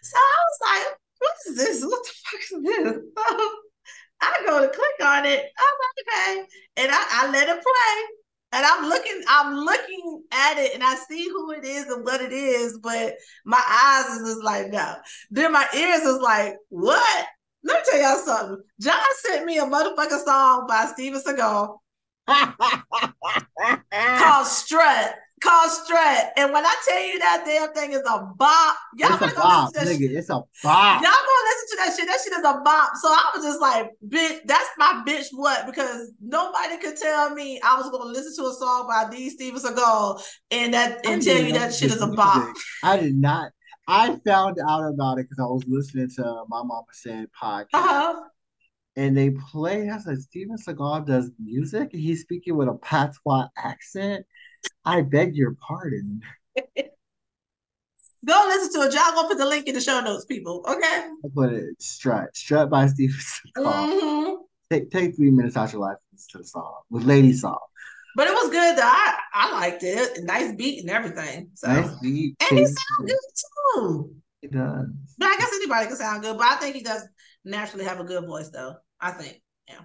Speaker 4: So I was like, what is this? What the fuck is this? So I go to click on it. I'm like, okay. And I, I let it play. And I'm looking, I'm looking at it and I see who it is and what it is, but my eyes is just like, no. Then my ears is like, what? Let me tell y'all something. John sent me a motherfucking song by Steven Seagal called Strut called Strut. And when I tell you that damn thing is a bop, y'all
Speaker 3: it's
Speaker 4: gonna
Speaker 3: a
Speaker 4: go
Speaker 3: bop,
Speaker 4: listen to that
Speaker 3: nigga.
Speaker 4: shit.
Speaker 3: It's a bop.
Speaker 4: Y'all gonna listen to that shit. That shit is a bop. So I was just like, bitch, that's my bitch what? Because nobody could tell me I was gonna listen to a song by D. Steven Seagal and that and tell you that shit is a
Speaker 3: music.
Speaker 4: bop.
Speaker 3: I did not. I found out about it because I was listening to my mama said podcast.
Speaker 4: Uh-huh.
Speaker 3: And they play. I said, Steven Seagal does music. and He's speaking with a patois accent. I beg your pardon.
Speaker 4: Go listen to it. Y'all gonna put the link in the show notes, people. Okay.
Speaker 3: I put it strut, strut by Steven Seagal.
Speaker 4: hmm
Speaker 3: Take take three minutes out your life to the song with Lady Song.
Speaker 4: But it was good though. I, I liked it. Nice beat and everything. So
Speaker 3: Nice beat.
Speaker 4: and he sounds good too.
Speaker 3: He does.
Speaker 4: But I guess anybody can sound good. But I think he does naturally have a good voice, though. I think. Yeah.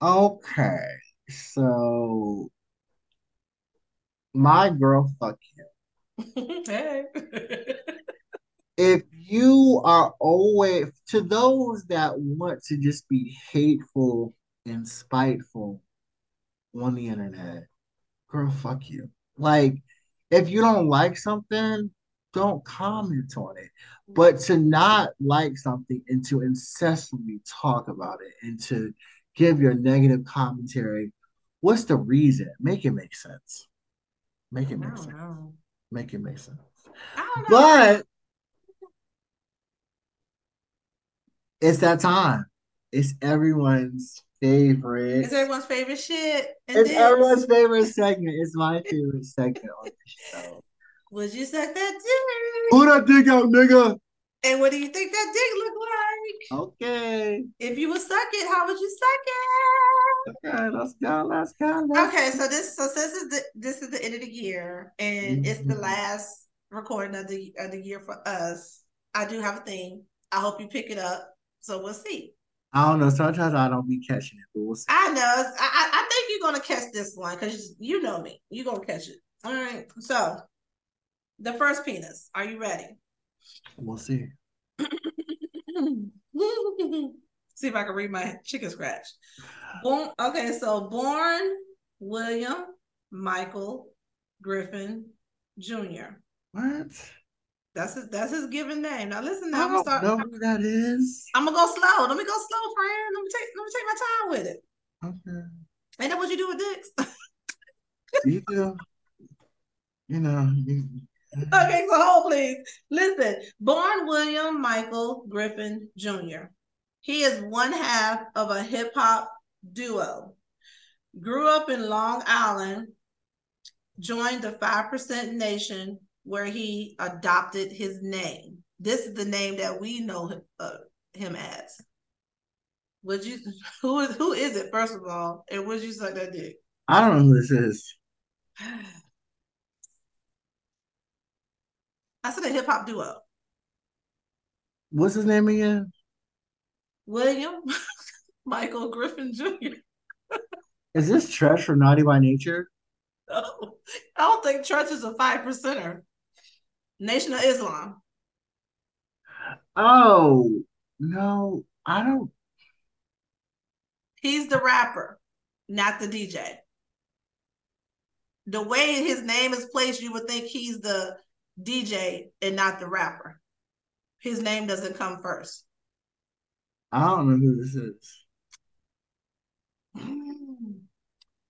Speaker 3: Okay, so my girl, fuck you.
Speaker 4: hey.
Speaker 3: If you are always to those that want to just be hateful and spiteful on the internet, girl, fuck you. Like, if you don't like something, don't comment on it. But to not like something and to incessantly talk about it and to give your negative commentary, what's the reason? Make it make sense. Make it make sense.
Speaker 4: know.
Speaker 3: Make it make sense.
Speaker 4: I don't know.
Speaker 3: But it's that time. It's everyone's favorite.
Speaker 4: it's everyone's favorite shit. And
Speaker 3: It's
Speaker 4: then,
Speaker 3: everyone's favorite segment. It's my favorite segment on the show.
Speaker 4: would you suck that dick?
Speaker 3: Who that dick out, nigga?
Speaker 4: And what do you think that dick look like?
Speaker 3: Okay.
Speaker 4: If you would suck it, how would you suck it?
Speaker 3: Okay, let's go. Let's go. Let's
Speaker 4: Okay, so this so this is the this is the end of the year, and it's the
Speaker 3: Mhm.
Speaker 4: last recording of the of the year for us. I do have a thing. I hope you pick it up. So we'll see.
Speaker 3: I don't know. Sometimes I don't be catching it, but we'll see.
Speaker 4: I know. I I, I think you're gonna catch this one because you know me. You're gonna catch it. All right. So the first penis. Are you ready?
Speaker 3: We'll see.
Speaker 4: see if I can read my chicken scratch. Born, okay, so born William Michael Griffin Jr.
Speaker 3: What?
Speaker 4: That's his that's his given name. Now listen
Speaker 3: I
Speaker 4: now, I'm gonna start.
Speaker 3: know who that is.
Speaker 4: I'm gonna go slow. Let me go slow, friend. Let me take let me take my time with it.
Speaker 3: Okay.
Speaker 4: Ain't that what you do with dicks?
Speaker 3: You do. You know. You,
Speaker 4: okay, so hold please. Listen, born William Michael Griffin Jr. He is one half of a hip hop duo. Grew up in Long Island, joined the 5% Nation where he adopted his name. This is the name that we know him, uh, him as. Would you who is who is it first of all? And would you suck that dick?
Speaker 3: I don't know who this is.
Speaker 4: I said a hip hop duo.
Speaker 3: What's his name again?
Speaker 4: William Michael Griffin Jr.
Speaker 3: Is this Treach from Naughty by Nature?
Speaker 4: No, I don't think church is a five percenter. Nation of Islam.
Speaker 3: Oh no, I don't.
Speaker 4: He's the rapper, not the DJ. The way his name is placed, you would think he's the DJ and not the rapper. His name doesn't come first.
Speaker 3: I don't know who this is. Hmm.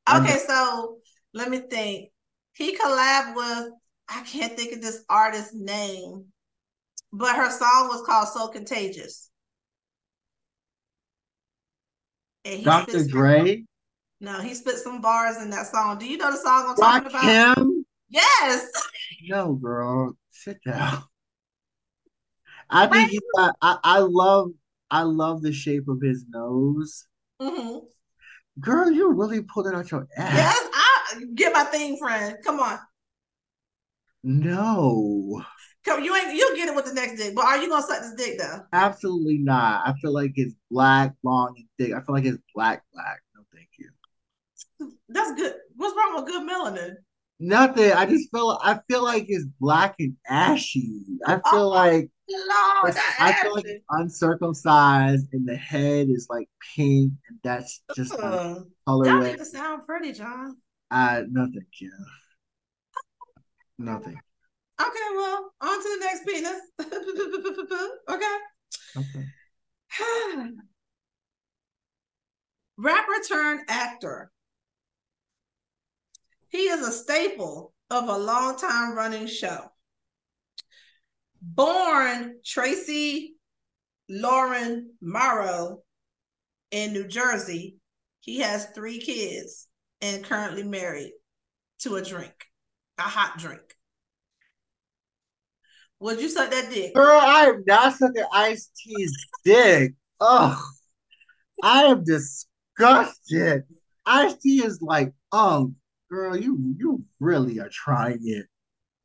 Speaker 4: Okay, so let me think. He collabed with I can't think of this artist's name, but her song was called "So Contagious." And he
Speaker 3: Dr.
Speaker 4: spit some- No, he spit some bars in that song. Do you know the song I'm talking about?
Speaker 3: Rakim.
Speaker 4: Yes.
Speaker 3: No, girl, sit down. I think he got. I, I love. I love the shape of his nose.
Speaker 4: hmm
Speaker 3: Girl, you're really pulled it out your ass.
Speaker 4: Yes, I, get my thing, friend. Come on.
Speaker 3: No.
Speaker 4: Come, you ain't you'll get it with the next dick, but are you gonna suck this dick though?
Speaker 3: Absolutely not. I feel like it's black, long, and thick. I feel like it's black, black. No, thank you.
Speaker 4: That's good. What's wrong with good melanin?
Speaker 3: Nothing. I just feel. I feel like it's black and ashy. I feel
Speaker 4: Oh,
Speaker 3: like
Speaker 4: not
Speaker 3: I feel like it's uncircumcised, and the head is like pink, and that's just
Speaker 4: Ugh. Y'all need
Speaker 3: colorway.
Speaker 4: to sound pretty, John.
Speaker 3: Uh, no, thank you. Nothing.
Speaker 4: Okay, well, on to the next penis. okay.
Speaker 3: Okay.
Speaker 4: Rapper turned actor. He is a staple of a long time running show. Born Tracy Lauren Marrow in New Jersey, he has three kids and currently married to a drink, a hot drink. Would you suck that dick?
Speaker 3: Girl, I am not sucking Ice T's dick. Oh, I am disgusted. Ice T is like, um, girl, you you really are trying it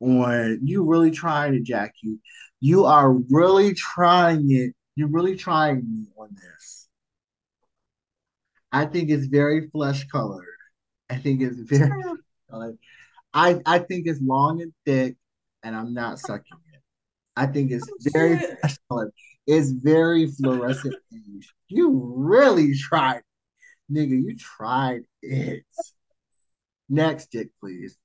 Speaker 3: on you really trying it, Jackie. you. Are really trying it. You're really trying me on this. I think it's very flesh colored. I think it's very colored. I I think it's long and thick, and I'm not sucking it. I think it's oh, very
Speaker 4: Shit.
Speaker 3: flesh colored. It's very fluorescent. You really tried, nigga. You tried it. Next dick, please.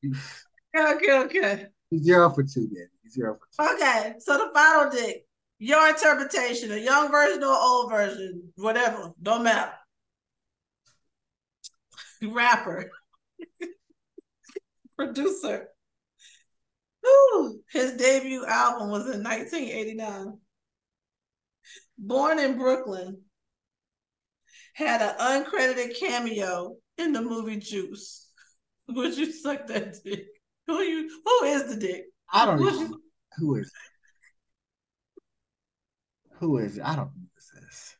Speaker 4: Okay, okay.
Speaker 3: Zero for two, then. Zero for two.
Speaker 4: Okay, so the final dick, your interpretation, a young version or old version, whatever, don't matter. Rapper, producer. Whew, his debut album was in 1989. Born in Brooklyn, had an uncredited cameo in the movie Juice. Would you suck that dick? Who you? Who is the dick?
Speaker 3: I don't
Speaker 4: Would
Speaker 3: know.
Speaker 4: you-
Speaker 3: Who is it? Who is it? I don't know who this is.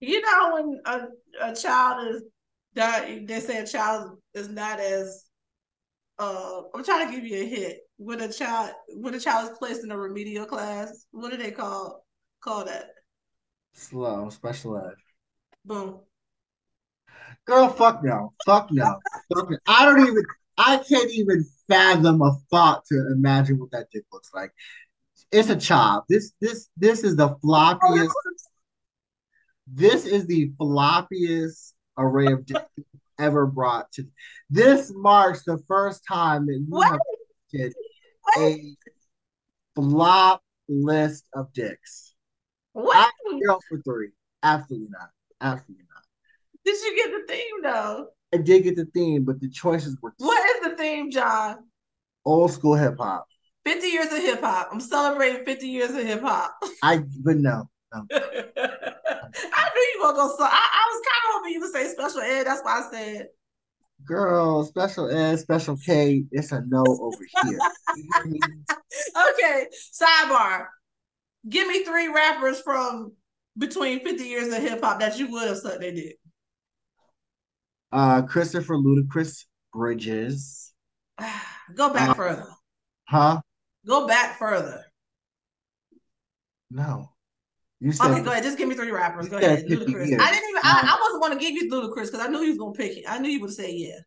Speaker 4: You know when a, a child is that they say a child is not as uh I'm trying to give you a hit. When a child when a child is placed in a remedial class, what do they call call that?
Speaker 3: Slow, special ed.
Speaker 4: Boom.
Speaker 3: Girl, fuck no. Fuck no. Fuck no. I don't even, I can't even fathom a thought to imagine what that dick looks like. It's a chop. This, this, this is the floppiest, this is the floppiest array of dicks ever brought to. This marks the first time that you
Speaker 4: What?
Speaker 3: have a flop list of dicks.
Speaker 4: what?
Speaker 3: Zero for three. Absolutely not. Absolutely not.
Speaker 4: Did you get the theme though?
Speaker 3: I did get the theme, but the choices were
Speaker 4: What is the theme, John?
Speaker 3: old school hip hop.
Speaker 4: 50 years of hip hop. I'm celebrating 50 years of hip hop.
Speaker 3: I but no, no.
Speaker 4: I knew you were gonna. So I, I was kind of hoping you would say special ed. That's why I said.
Speaker 3: girl, special ed, special K. It's a no over here. You hear me?
Speaker 4: Okay, sidebar. Give me three rappers from between 50 years of hip hop that you would have sucked they did.
Speaker 3: Uh, Christopher Ludacris Bridges,
Speaker 4: Go back
Speaker 3: Uh,
Speaker 4: further.
Speaker 3: huh?
Speaker 4: Go back further.
Speaker 3: No, you said
Speaker 4: Okay, go ahead. Just give me three rappers. Go ahead. Ludacris.
Speaker 3: years.
Speaker 4: I didn't even. I, I wasn't going to give you Ludacris because I knew he was going to pick it. I knew you would say yeah.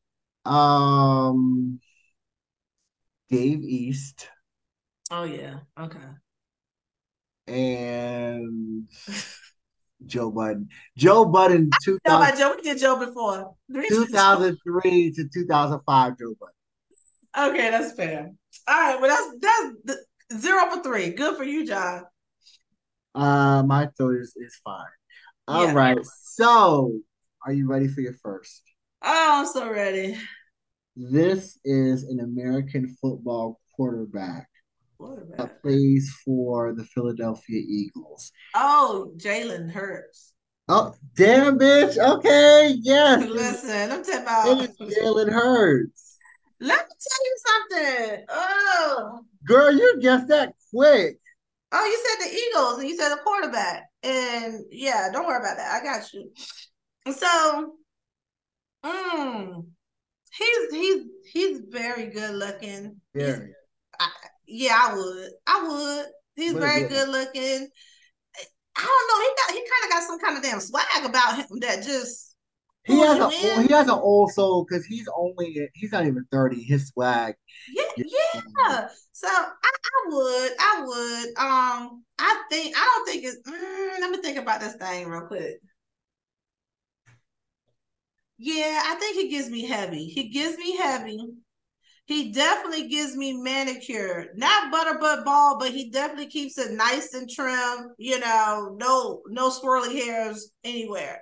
Speaker 3: um Dave East
Speaker 4: Oh yeah. Okay.
Speaker 3: And Joe Budden. Joe Budden,
Speaker 4: No,
Speaker 3: 2000,
Speaker 4: my Joe. We did Joe before.
Speaker 3: 2003 to 2005. Joe Budden.
Speaker 4: Okay, that's fair. All right, well that's that's the, zero for three. Good for you, John.
Speaker 3: Uh, my throat is, is fine. All
Speaker 4: Yeah.
Speaker 3: right. So, are you ready for your first?
Speaker 4: Oh, I'm so ready.
Speaker 3: This is an American football Quarterback. That plays for the Philadelphia Eagles.
Speaker 4: Oh, Jalen Hurts.
Speaker 3: Oh, damn, bitch. Okay, yes.
Speaker 4: Listen, I'm talking about.
Speaker 3: is Jalen Hurts.
Speaker 4: Let me tell you something. Oh,
Speaker 3: Girl, you guessed that quick.
Speaker 4: Oh, you said the Eagles and you said the quarterback. And yeah, don't worry about that. I got you. So, mm, he's he's he's very good looking.
Speaker 3: Very.
Speaker 4: I, yeah, I would. I would. He's
Speaker 3: What
Speaker 4: very good looking. I don't know. He got he kind of got some kind of damn swag about him that just
Speaker 3: He has a he has an old soul because he's only he's not even thirty. His swag.
Speaker 4: Yeah, yeah. So I, I would, I would. Um, I think I don't think it's. Mm, let me think about this thing real quick. Yeah, I think he gives me heavy. He gives me heavy. He definitely gives me manicure, not butterbutt ball, but he definitely keeps it nice and trim. You know, no no swirly hairs anywhere.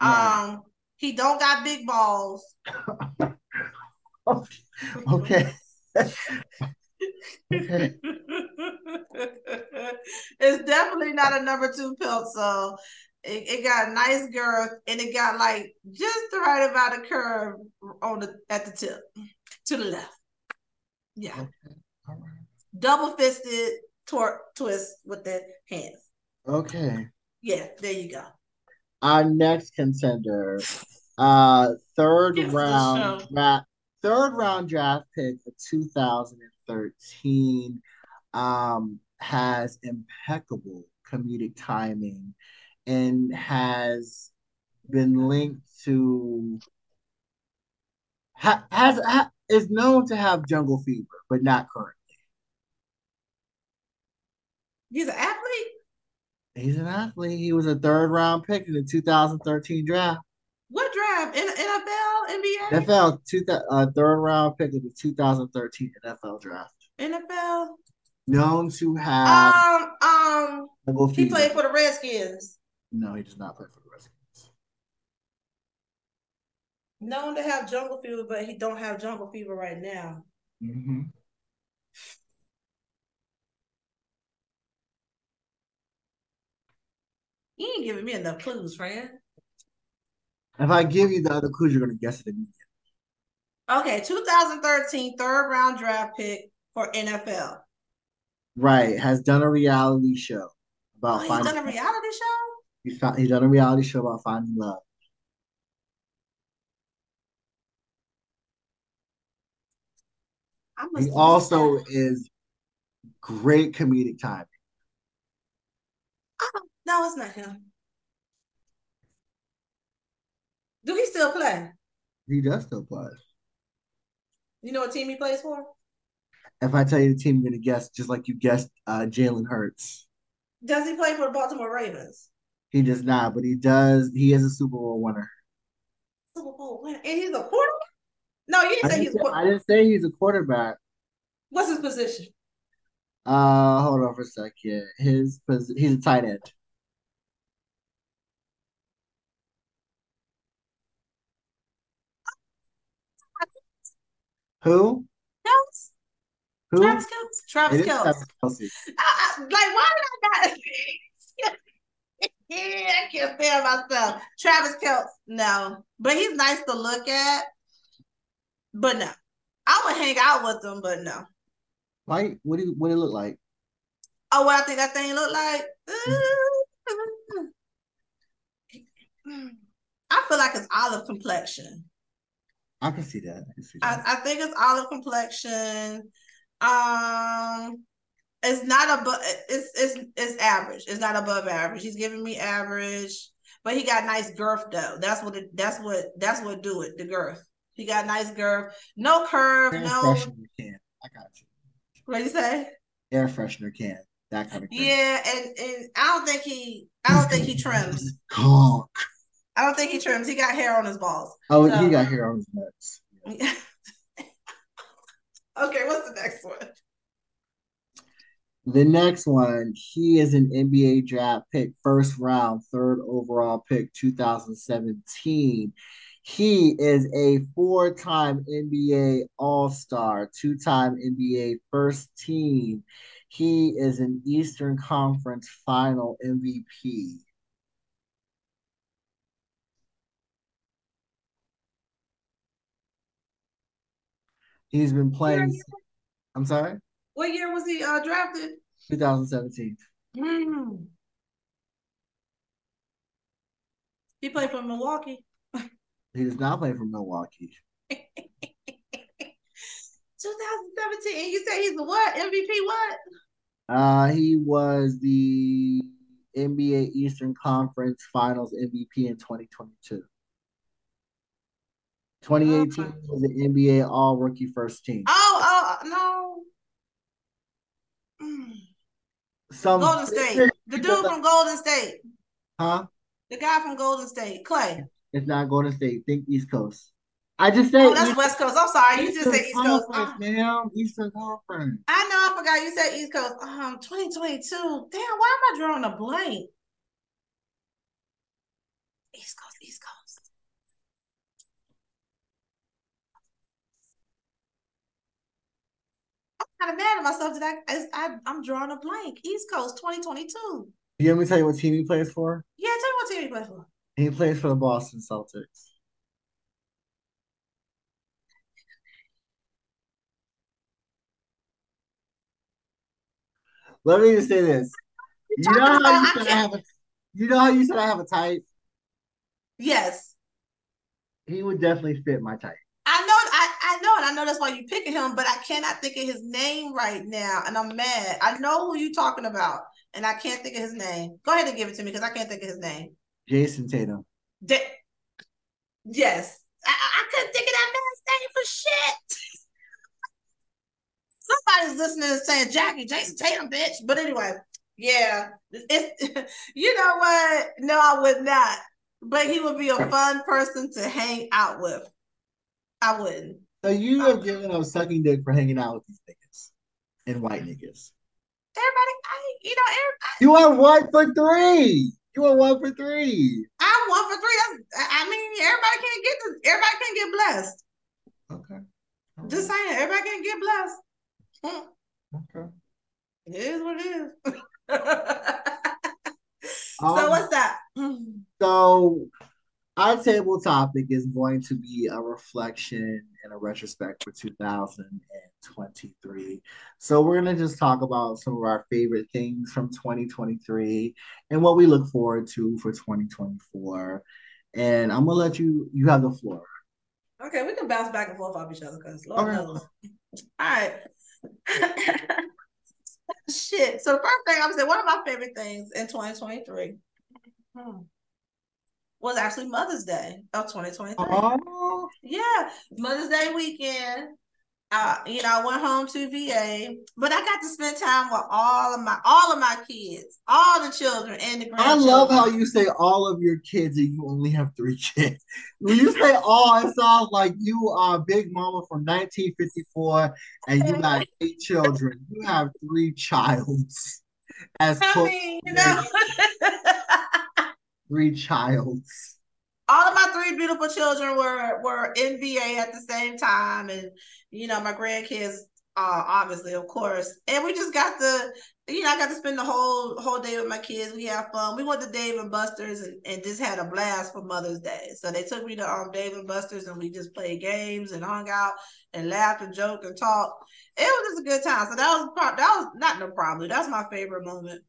Speaker 3: Right.
Speaker 4: Um, he don't got big balls.
Speaker 3: Okay. Okay.
Speaker 4: it's definitely not a number two pelt, so it, it got a nice girth and it got like just the right amount of curve on the at the tip to the left. Yeah,
Speaker 3: Okay. All right.
Speaker 4: double fisted tor- twist with the hands.
Speaker 3: Okay.
Speaker 4: Yeah, there you go.
Speaker 3: Our next contender, uh, third
Speaker 4: Give
Speaker 3: round draft, third round draft pick for 2013, um, has impeccable comedic timing and has been linked to ha, has ha, is known to have jungle fever, but not currently.
Speaker 4: He's an athlete.
Speaker 3: He's an athlete. He was a third round pick in the 2013 draft.
Speaker 4: What draft? N- NFL, NBA,
Speaker 3: NFL two uh, third round pick of the 2013 NFL draft.
Speaker 4: NFL.
Speaker 3: Known to have
Speaker 4: Um, um,
Speaker 3: jungle
Speaker 4: he played for the Redskins.
Speaker 3: No, he does not play for the Redskins.
Speaker 4: Known to have jungle fever, but he don't have jungle fever right now.
Speaker 3: hmm
Speaker 4: You ain't giving me enough clues, friend.
Speaker 3: If I give you the other clues, you're gonna guess it immediately.
Speaker 4: Okay, 2013 third round draft pick for NFL.
Speaker 3: Right, has done a reality show
Speaker 4: Oh,
Speaker 3: about
Speaker 4: he's
Speaker 3: finding.
Speaker 4: done a reality show.
Speaker 3: He's, found, he's done a reality show about finding love.
Speaker 4: I must
Speaker 3: He also is great comedic timing.
Speaker 4: Oh, no, it's not him. Do he still play?
Speaker 3: He does still play.
Speaker 4: You know what team he plays for?
Speaker 3: If I tell you the team, you're gonna guess just like you guessed uh, Jalen Hurts.
Speaker 4: Does he play for the Baltimore Ravens?
Speaker 3: He does not, but he does. He is a Super Bowl winner.
Speaker 4: Super Bowl winner. And he's a quarterback? No, you didn't say he's
Speaker 3: didn't,
Speaker 4: a
Speaker 3: say, I didn't say he's a quarterback.
Speaker 4: What's his position?
Speaker 3: Uh, hold on for a second. His pos- he's a tight end. Who?
Speaker 4: Kelce?
Speaker 3: Who?
Speaker 4: Travis Kelce? Travis
Speaker 3: is Travis Kelce.
Speaker 4: I, I, like, why did I not? yeah, I can't stand myself. Travis Kelce, no, but he's nice to look at. But no, I would hang out with them, but no.
Speaker 3: Why? What do you, what it look like?
Speaker 4: Oh, what I think that thing look like? I feel like it's olive complexion.
Speaker 3: I can see that. I can see
Speaker 4: I. I think it's olive complexion. Um, it's not above. It's it's it's average. It's not above average. He's giving me average, but he got nice girth though. That's what it. That's what that's what do it. The girth. He got nice girth. No curve.
Speaker 3: Air
Speaker 4: No.
Speaker 3: freshener can. I got you.
Speaker 4: What do you say?
Speaker 3: Air freshener can. That kind of thing.
Speaker 4: Yeah, and and I don't think he. I don't think he trims.
Speaker 3: Conk.
Speaker 4: I don't think he trims. He got hair on his balls.
Speaker 3: Oh,
Speaker 4: So-
Speaker 3: he got hair on his nuts.
Speaker 4: okay, what's the next one?
Speaker 3: The next one, he is an NBA draft pick, first round, third overall pick, 2017. He is a four time NBA All Star, two time NBA first team. He is an Eastern Conference final MVP. He's been playing. I'm sorry?
Speaker 4: What year was he uh, drafted?
Speaker 3: 2017.
Speaker 4: Mm. He played for Milwaukee.
Speaker 3: He does not play for Milwaukee.
Speaker 4: 2017. You say he's the what? MVP what?
Speaker 3: Uh, he was the NBA Eastern Conference Finals MVP in 2022. 2018
Speaker 4: Okay.
Speaker 3: was the NBA All Rookie First Team.
Speaker 4: Oh, oh no. Mm.
Speaker 3: Some
Speaker 4: Golden State. The dude from Golden State.
Speaker 3: huh?
Speaker 4: The guy from Golden State. Klay.
Speaker 3: It's not Golden State. Think East Coast. I just said
Speaker 4: Oh, that's
Speaker 3: East-
Speaker 4: West Coast. I'm sorry. You just said East Coast. Uh,
Speaker 3: man. Eastern Conference.
Speaker 4: I know I forgot you said East Coast. Um, 2022. Damn, why am I drawing a blank? East Coast, East Coast. I'm kind of mad at myself that I, I I'm drawing a blank. East Coast 2022.
Speaker 3: You want me to tell you what team he plays for?
Speaker 4: Yeah, tell me what team he plays for.
Speaker 3: He plays for the Boston Celtics. Let me just say this. You know how you said I have a you know how you said I have a type?
Speaker 4: Yes.
Speaker 3: He would definitely fit my type.
Speaker 4: I know, I, I know, and I know that's why you picking him, but I cannot think of his name right now, and I'm mad. I know who you talking about, and I can't think of his name. Go ahead and give it to me because I can't think of his name.
Speaker 3: Jayson Tatum.
Speaker 4: Da- yes, I, I I couldn't think of that man's name for shit. Somebody's listening and saying Jackie Jayson Tatum, bitch. But anyway, yeah, it's you know what? No, I would not. But he would be a fun person to hang out with. I wouldn't.
Speaker 3: So you have given up sucking dick for hanging out with these niggas and white niggas.
Speaker 4: Everybody, I, you know, everybody,
Speaker 3: You are one for three. You are one for three.
Speaker 4: I'm one for three. That's, I mean, everybody can't get this. Everybody can't get blessed.
Speaker 3: Okay.
Speaker 4: Just saying, everybody can't get blessed.
Speaker 3: Okay.
Speaker 4: It is what it is. so
Speaker 3: Um,
Speaker 4: what's that?
Speaker 3: So our table topic is going to be a reflection and a retrospect for 2023. So we're going to just talk about some of our favorite things from 2023 and what we look forward to for 2024. And I'm gonna let you you have the floor.
Speaker 4: Okay, we can bounce back and forth off each other because Lord
Speaker 3: Okay.
Speaker 4: knows. All right. Shit. So the first thing I'm saying, one of my favorite things in 2023 hmm, was actually Mother's Day of 2023.
Speaker 3: Oh,
Speaker 4: Yeah, Mother's Day weekend. Uh, you know, I went home to VA, but I got to spend time with all of my all of my kids, all the children and the grandchildren.
Speaker 3: I love how you say all of your kids and you only have three kids. When you say all, it sounds like you are a big mama from 1954 and you got eight children. You have three childs. As
Speaker 4: I mean, you know.
Speaker 3: three childs.
Speaker 4: all of my three beautiful children were were in VA at the same time, and you know my grandkids, uh, obviously, of course, and we just got to, you know, I got to spend the whole whole day with my kids. We had fun. We went to Dave and Buster's and, and just had a blast for Mother's Day. So they took me to um Dave and Buster's and we just played games and hung out and laughed and joked and talked. It was just a good time. So that was that was not no problem. That's my favorite moment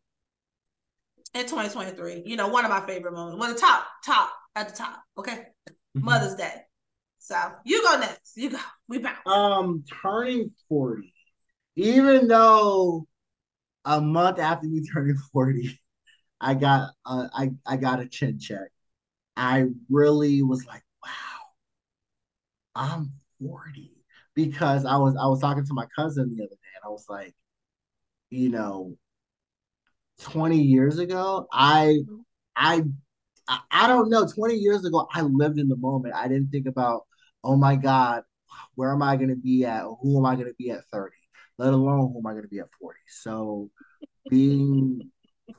Speaker 4: in 2023. You know, one of my favorite moments. Well, the top, top at the top. Okay, Mother's Day. So you go next. You go. We bounce.
Speaker 3: Um, turning 40. Even though a month after me turning 40, I got uh, I I got a chin check. I really was like, wow, I'm 40. Because I was I was talking to my cousin the other day and I was like, you know, 20 years ago, I I I, don't know, 20 years ago, I lived in the moment. I didn't think about, oh my God, where am I going to be at? Who am I going to be at 30? Let alone who am I going to be at 40? So being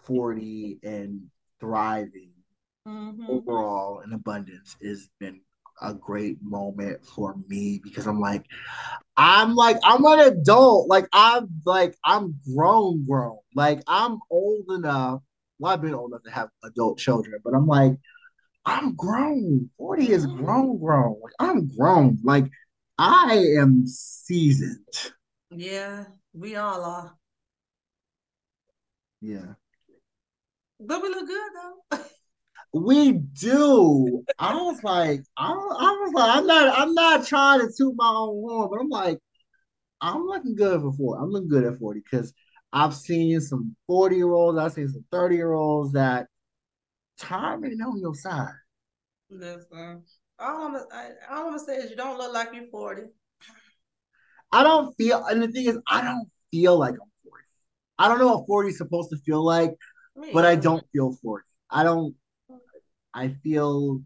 Speaker 3: 40 and thriving
Speaker 4: Mhm.
Speaker 3: overall in abundance has been a great moment for me because I'm like, I'm like, I'm an adult. Like I'm like, I'm grown, grown. Like I'm old enough. Well, I've been old enough to have adult children, but I'm like, I'm grown. 40 is mm. grown, grown. Like I'm grown. Like I am seasoned.
Speaker 4: Yeah, we all are.
Speaker 3: Yeah.
Speaker 4: But we look good though.
Speaker 3: We do. I was like, I, I was like, I'm not, I'm not trying to toot my own horn, but I'm like, I'm looking good for 40. I'm looking good at 40 because I've seen some 40 year olds, I've seen some 30 year olds that time ain't on your side.
Speaker 4: Listen, all I'm, I, all I'm gonna say is you don't look like you're 40.
Speaker 3: I don't feel, and the thing is, I don't feel like I'm 40. I don't know what 40 is supposed to feel like,
Speaker 4: Me
Speaker 3: but I don't feel 40. I don't, I feel,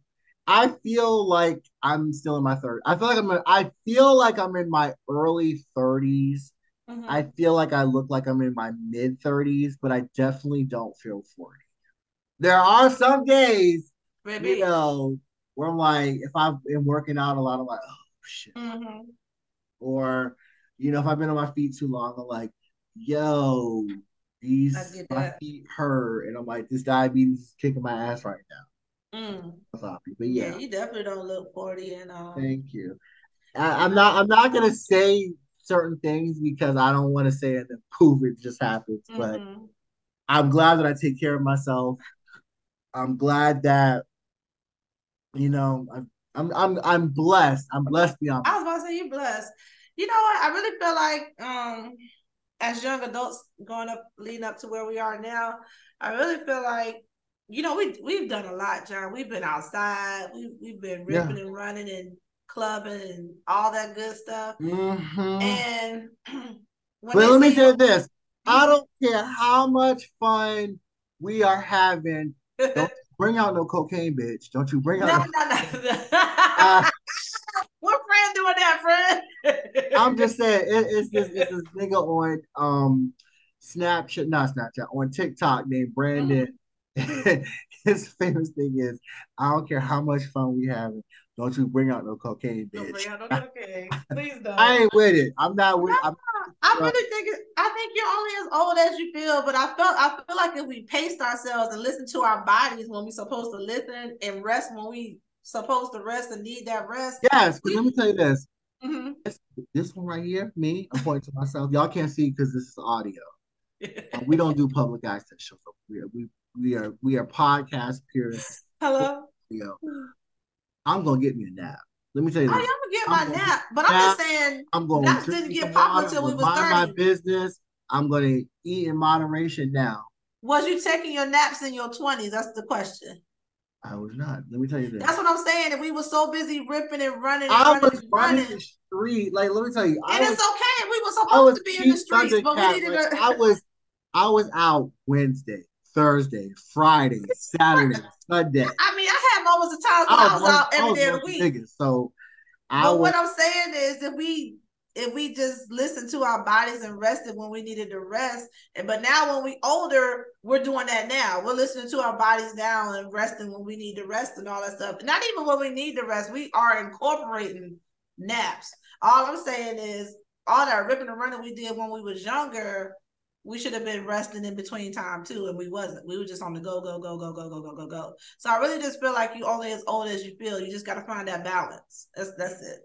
Speaker 3: I feel like I'm still in my 30s. I feel like I'm, I feel like I'm in my early 30s.
Speaker 4: Mhm.
Speaker 3: I feel like I look like I'm in my mid 30s, but I definitely don't feel 40. There are some days,
Speaker 4: Baby.
Speaker 3: you know, where I'm like, if I've been working out a lot, I'm like, oh shit.
Speaker 4: Mhm.
Speaker 3: Or, you know, if I've been on my feet too long, I'm like, yo, these my feet hurt. And I'm like, this diabetes is kicking my ass right now.
Speaker 4: Mm.
Speaker 3: Sloppy. But
Speaker 4: Yeah.
Speaker 3: yeah,
Speaker 4: you definitely don't look 40 and um
Speaker 3: thank you. I, I'm not I'm not gonna say certain things because I don't want to say it and prove it just happens, but
Speaker 4: mhm.
Speaker 3: I'm glad that I take care of myself. I'm glad that you know I'm I'm I'm, I'm blessed. I'm blessed beyond.
Speaker 4: I was about to say you're blessed. You know what? I really feel like um as young adults going up leading up to where we are now, I really feel like you know we we've done a lot, John. We've been outside, we we've been
Speaker 3: Yeah.
Speaker 4: ripping and running and clubbing and all that good stuff.
Speaker 3: Mhm.
Speaker 4: And they
Speaker 3: let me
Speaker 4: say
Speaker 3: this: I don't care how much fun we are having. Don't bring out no cocaine, bitch. Don't you bring
Speaker 4: no,
Speaker 3: out?
Speaker 4: no, no.
Speaker 3: Uh,
Speaker 4: what friend doing that, friend?
Speaker 3: I'm just saying, it, it's this it's this nigga on um Snapchat, not Snapchat, on TikTok named Brandon. His famous thing is, I don't care how much fun we having. Don't you bring out no cocaine, bitch.
Speaker 4: Don't bring out no cocaine. Please don't.
Speaker 3: I ain't with it. I'm not with. I'm,
Speaker 4: I really think it, I think you're only as old as you feel, but I felt I feel like if we paced ourselves and listen to our bodies when we're supposed to listen and rest when we supposed to rest and need that rest.
Speaker 3: yes, but let me tell you this.
Speaker 4: Mhm.
Speaker 3: This one right here, me, I'm pointing to myself. Y'all can't see because this is audio. And we don't do public access shows. We we we are we are podcast period.
Speaker 4: Hello.
Speaker 3: Yo, I'm gonna get me a nap. Let me tell you
Speaker 4: Oh, yeah,
Speaker 3: this.
Speaker 4: I'm gonna get
Speaker 3: I'm
Speaker 4: my
Speaker 3: gonna
Speaker 4: nap, but I'm just saying
Speaker 3: I'm going
Speaker 4: naps didn't get popular till we was
Speaker 3: mind my business. I'm gonna eat in moderation now.
Speaker 4: Was you taking your naps in your twenties? That's the question.
Speaker 3: I was not. Let me tell you this.
Speaker 4: That's what I'm saying. If we were so busy ripping and running and
Speaker 3: I
Speaker 4: running
Speaker 3: was running
Speaker 4: running,
Speaker 3: the street. Like, let me tell you, I
Speaker 4: and
Speaker 3: was
Speaker 4: it's okay. We were supposed to be in the streets, but we needed to.
Speaker 3: I was I was out Wednesday, Thursday, Friday, Saturday, Sunday.
Speaker 4: I mean, I had moments of times when I was, out
Speaker 3: I
Speaker 4: every
Speaker 3: was
Speaker 4: day of the week.
Speaker 3: niggas, so I
Speaker 4: But
Speaker 3: was
Speaker 4: what I'm saying is, if we if we just listened to our bodies and rested when we needed to rest, and but now when we older, we're doing that now. We're listening to our bodies now and resting when we need to rest and all that stuff. Not even when we need to rest, we are incorporating naps. All I'm saying is, all that ripping and running we did when we was younger, we should have been resting in between time too, and we wasn't. We were just on the go, go, go, go, go, go, go, go, go. So I really just feel like you only as old as you feel. You just got to find that balance. That's that's it.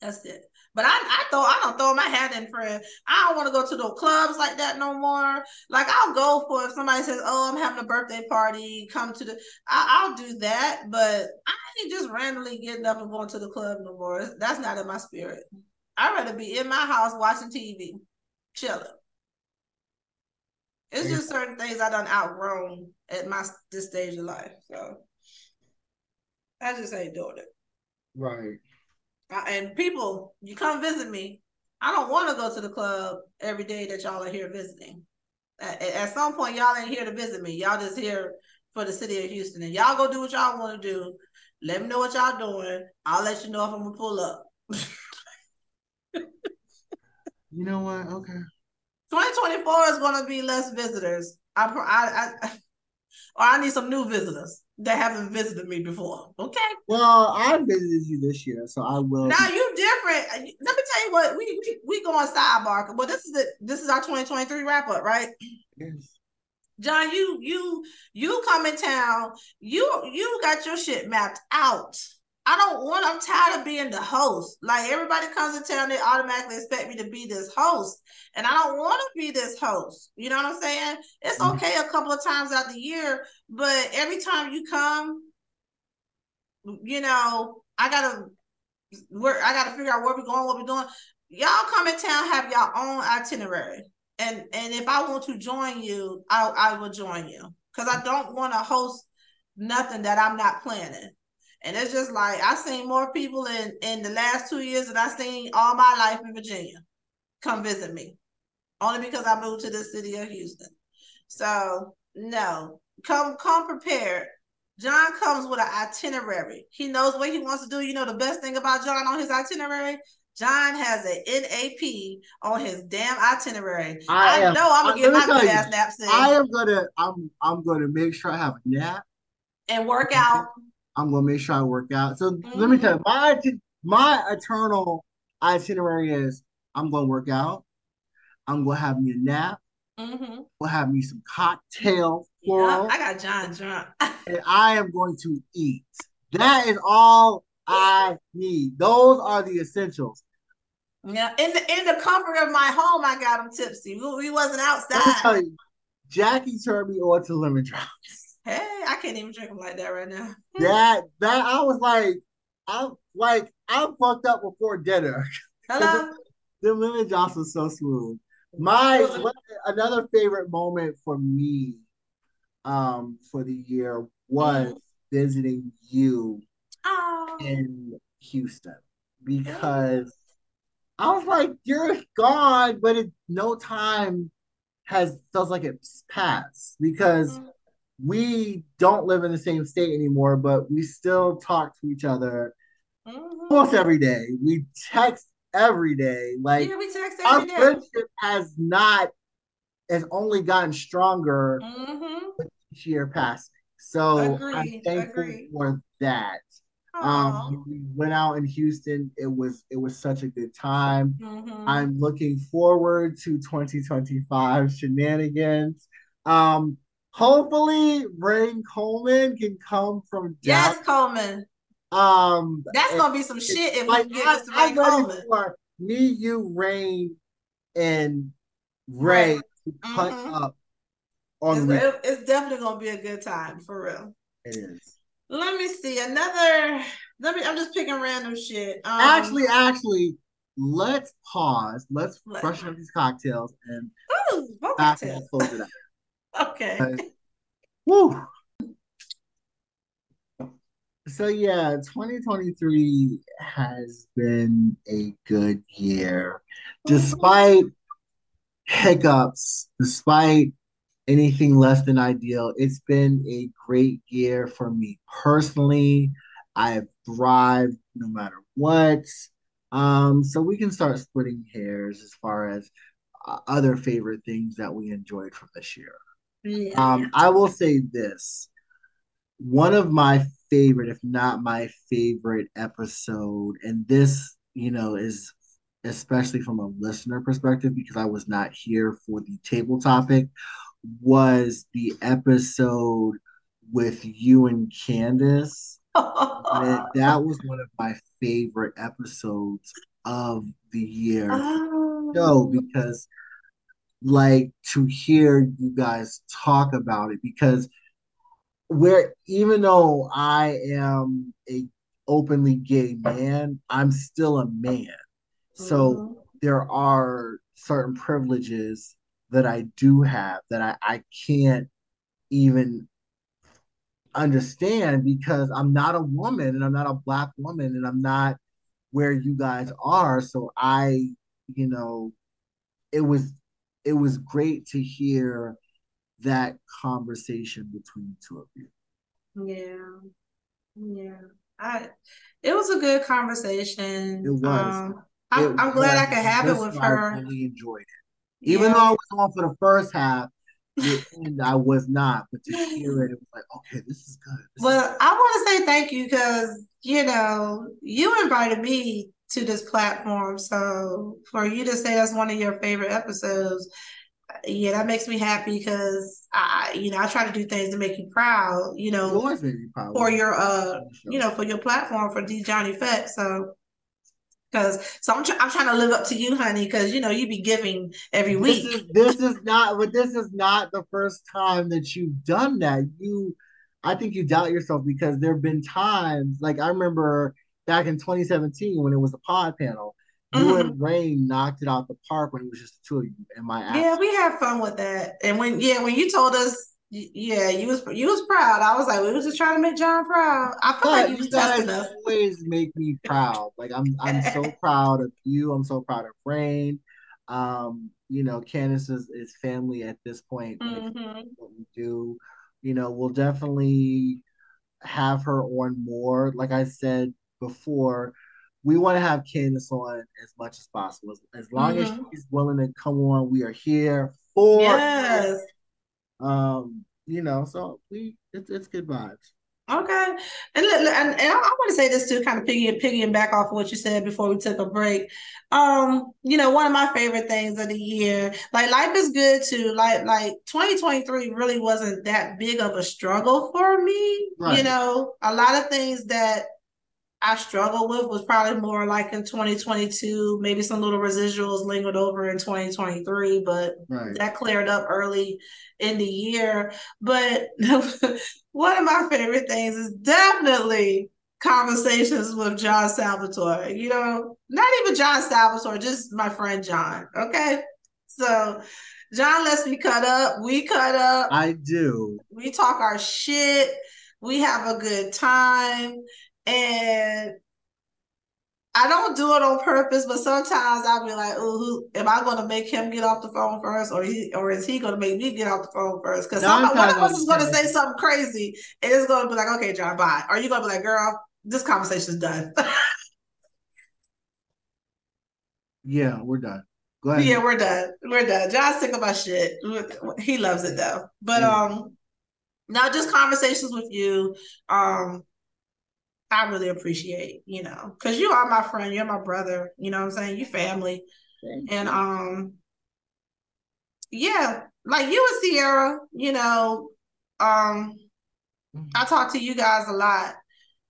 Speaker 4: That's it. But I, I throw, I don't throw my hat in it. I don't want to go to no clubs like that no more. Like I'll go for if somebody says, "Oh, I'm having a birthday party, come to the." I, I'll do that, but I ain't just randomly getting up and going to the club no more. That's not in my spirit. I'd rather be in my house watching TV, chilling. It's just certain things I done outgrown at my this stage of life. So I just ain't doing it.
Speaker 3: right.
Speaker 4: I- and people, you come visit me. I don't want to go to the club every day that y'all are here visiting. At, at some point, y'all ain't here to visit me. Y'all just here for the city of Houston, and y'all go do what y'all want to do. Let me know what y'all doing. I'll let you know if I'm gonna pull up.
Speaker 3: You know what? Okay.
Speaker 4: 2024 is gonna be less visitors. I, I, I, or I need some new visitors that haven't visited me before. Okay.
Speaker 3: Well, I visited you this year, so I will.
Speaker 4: Now you different. Let me tell you what we we, we going sidebar. Well, this is the this is our 2023 wrap up, right?
Speaker 3: Yes.
Speaker 4: John, you you you come in town. You you got your shit mapped out. I don't want, I'm tired of being the host. Like everybody comes to town, they automatically expect me to be this host. And I don't want to be this host. You know what I'm saying? It's mm-hmm. okay a couple of times out the year, but every time you come, you know, I gotta where I gotta figure out where we're going, what we're doing. Y'all come in town, have your own itinerary. And and if I want to join you, I I will join you. Cause I don't want to host nothing that I'm not planning. And it's just like I've seen more people in in the last two years than I've seen all my life in Virginia come visit me. Only because I moved to the city of Houston. So no, come come prepared. John comes with an itinerary. He knows what he wants to do. You know the best thing about John on his itinerary? John has an NAP on his damn itinerary. I, I am, know I'm gonna get my ass naps in.
Speaker 3: I am gonna I'm I'm gonna make sure I have a nap
Speaker 4: and work out.
Speaker 3: I'm gonna make sure I work out. So mm-hmm. let me tell you, my my eternal itinerary is I'm gonna work out. I'm gonna have me a nap. Mm-hmm. We'll have me some cocktails.
Speaker 4: Yep, I got John drunk.
Speaker 3: and I am going to eat. That is all I need. Those are the essentials.
Speaker 4: Yeah, in the in the comfort of my home, I got him tipsy. We, we wasn't outside.
Speaker 3: You, Jackie turned me on to lemon drops.
Speaker 4: Hey, I can't even drink them like that right now.
Speaker 3: that that I was like, I'm like I'm fucked up before dinner.
Speaker 4: Hello.
Speaker 3: the lemon drops was so smooth. My another favorite moment for me, um, for the year was mm. visiting you oh. in Houston because I was like, you're gone, but it no time has feels like it's passed because mm we don't live in the same state anymore, but we still talk to each other mm-hmm. almost every day. We text every day. Like
Speaker 4: yeah, we text
Speaker 3: every our day. friendship has not has only gotten stronger mm-hmm. with each year passing. So Agreed. I'm thankful Agreed. for that. Um, we went out in Houston. It was it was such a good time. Mm-hmm. I'm looking forward to 2025 shenanigans. Um, hopefully Rain Coleman can come from
Speaker 4: Yes, Coleman.
Speaker 3: Um
Speaker 4: that's gonna be some shit if like, we get this Rain Coleman. For
Speaker 3: me, you, Rain, and Ray to cut mm-hmm. up
Speaker 4: on it's, it's definitely gonna be a good time for real.
Speaker 3: It is.
Speaker 4: Let me see another. Let me. I'm just picking random shit.
Speaker 3: Um, actually, actually, let's pause. Let's freshen up these cocktails and
Speaker 4: Ooh, cocktails. close it out. Okay.
Speaker 3: woo. So yeah, 2023 has been a good year. Despite hiccups, despite anything less than ideal, it's been a great year for me personally. I have thrived no matter what. Um, so we can start splitting hairs as far as uh, other favorite things that we enjoyed from this year.
Speaker 4: Yeah.
Speaker 3: Um, I will say this. One of my favorite, if not my favorite episode, and this, you know, is especially from a listener perspective because I was not here for the table topic, was the episode with you and Candace. that, that was one of my favorite episodes of the year. Oh. No, because like to hear you guys talk about it because where even though I am a openly gay man, I'm still a man. So mm-hmm. there are certain privileges that I do have that I, I can't even understand because I'm not a woman and I'm not a black woman and I'm not where you guys are. So I, you know, it was it was great to hear that conversation between the two of you.
Speaker 4: Yeah. Yeah. I it was a good conversation.
Speaker 3: It was. Um,
Speaker 4: I'm, it I'm was. glad I could have it with her.
Speaker 3: I really enjoyed it. Even yeah. though I was on for the first half, and I was not, but to hear it, it was like, okay, this is good. This
Speaker 4: well,
Speaker 3: is
Speaker 4: I want to say thank you because you know you invited me to this platform. So for you to say that's one of your favorite episodes, yeah, that makes me happy because I, you know, I try to do things to make you proud, you know,
Speaker 3: You always make me proud.
Speaker 4: for your, uh, you know, for your platform for The John Effect. So, because so I'm, try- I'm trying to live up to you, honey, because you know you be giving every
Speaker 3: This
Speaker 4: week.
Speaker 3: is this is not but this is not the first time that you've done that. You I think you doubt yourself because there have been times like I remember back in 2017 when it was a pod panel, you
Speaker 4: Mhm.
Speaker 3: and Rain knocked it out the park when it was just the two of you and my ass.
Speaker 4: Yeah, we had fun with that. And when yeah, when you told us, yeah, you was you was proud. I was like, we was just trying to make John proud. I feel like
Speaker 3: But
Speaker 4: you was
Speaker 3: you guys
Speaker 4: testing us.
Speaker 3: always make me proud. Like I'm I'm so proud of you. I'm so proud of Rain. Um, you know, Candace is, is family at this point. when it comes
Speaker 4: Mhm.
Speaker 3: to what we do. You know, we'll definitely have her on more. Like I said before, we want to have Candace on as much as possible. As, as long as
Speaker 4: Mhm.
Speaker 3: she's willing to come on, we are here for
Speaker 4: Yes.
Speaker 3: um, you know, so we it's it's good vibes.
Speaker 4: Okay. And look, and, and I, I want to say this too, kind of piggy piggying back off of what you said before we took a break. Um, you know, one of my favorite things of the year, like life is good too. Like like 2023 really wasn't that big of a struggle for me.
Speaker 3: Right.
Speaker 4: You know, a lot of things that I struggled with was probably more like in 2022, maybe some little residuals lingered over in 2023, but
Speaker 3: Right.
Speaker 4: that cleared up early in the year. But one of my favorite things is definitely conversations with John Salvatore. You know, not even John Salvatore, just my friend John. Okay. So John lets me cut up. We cut up.
Speaker 3: I do.
Speaker 4: We talk our shit. We have a good time. And I don't do it on purpose, but sometimes I'll be like, "Oh, who am I going to make him get off the phone first, or he, or is he going to make me get off the phone first? Because
Speaker 3: Nine
Speaker 4: one of us is going to say something crazy, and it's going to be like, "Okay, John, bye." Or you going to be like, "Girl, this conversation's done."
Speaker 3: Yeah, we're done. Go ahead.
Speaker 4: yeah, we're done. We're done. John's sick of my shit. He loves it though. But
Speaker 3: Yeah.
Speaker 4: um, now just conversations with you. Um, I really appreciate, you know, because you are my friend, you're my brother, you know what I'm saying? You family.
Speaker 3: Thank
Speaker 4: And
Speaker 3: you.
Speaker 4: um yeah, like you and Sierra, you know, um I talk to you guys a lot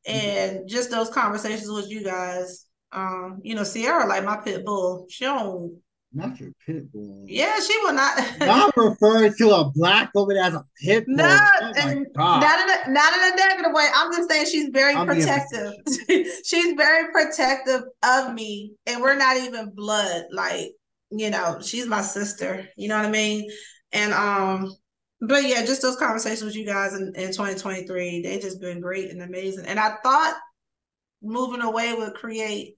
Speaker 4: and just those conversations with you guys. Um, you know, Sierra like my pit bull. She don't
Speaker 3: Not your pit bull.
Speaker 4: yeah, she will not
Speaker 3: Y'all refer to a black woman as a pit bull.
Speaker 4: No,
Speaker 3: oh
Speaker 4: and not in a not in a negative way. I'm just saying she's very
Speaker 3: I'm
Speaker 4: protective. she's very protective of me, and we're not even blood. Like, you know, she's my sister. You know what I mean? And um, but yeah, just those conversations with you guys in, in 2023, they just been great and amazing. And I thought moving away would create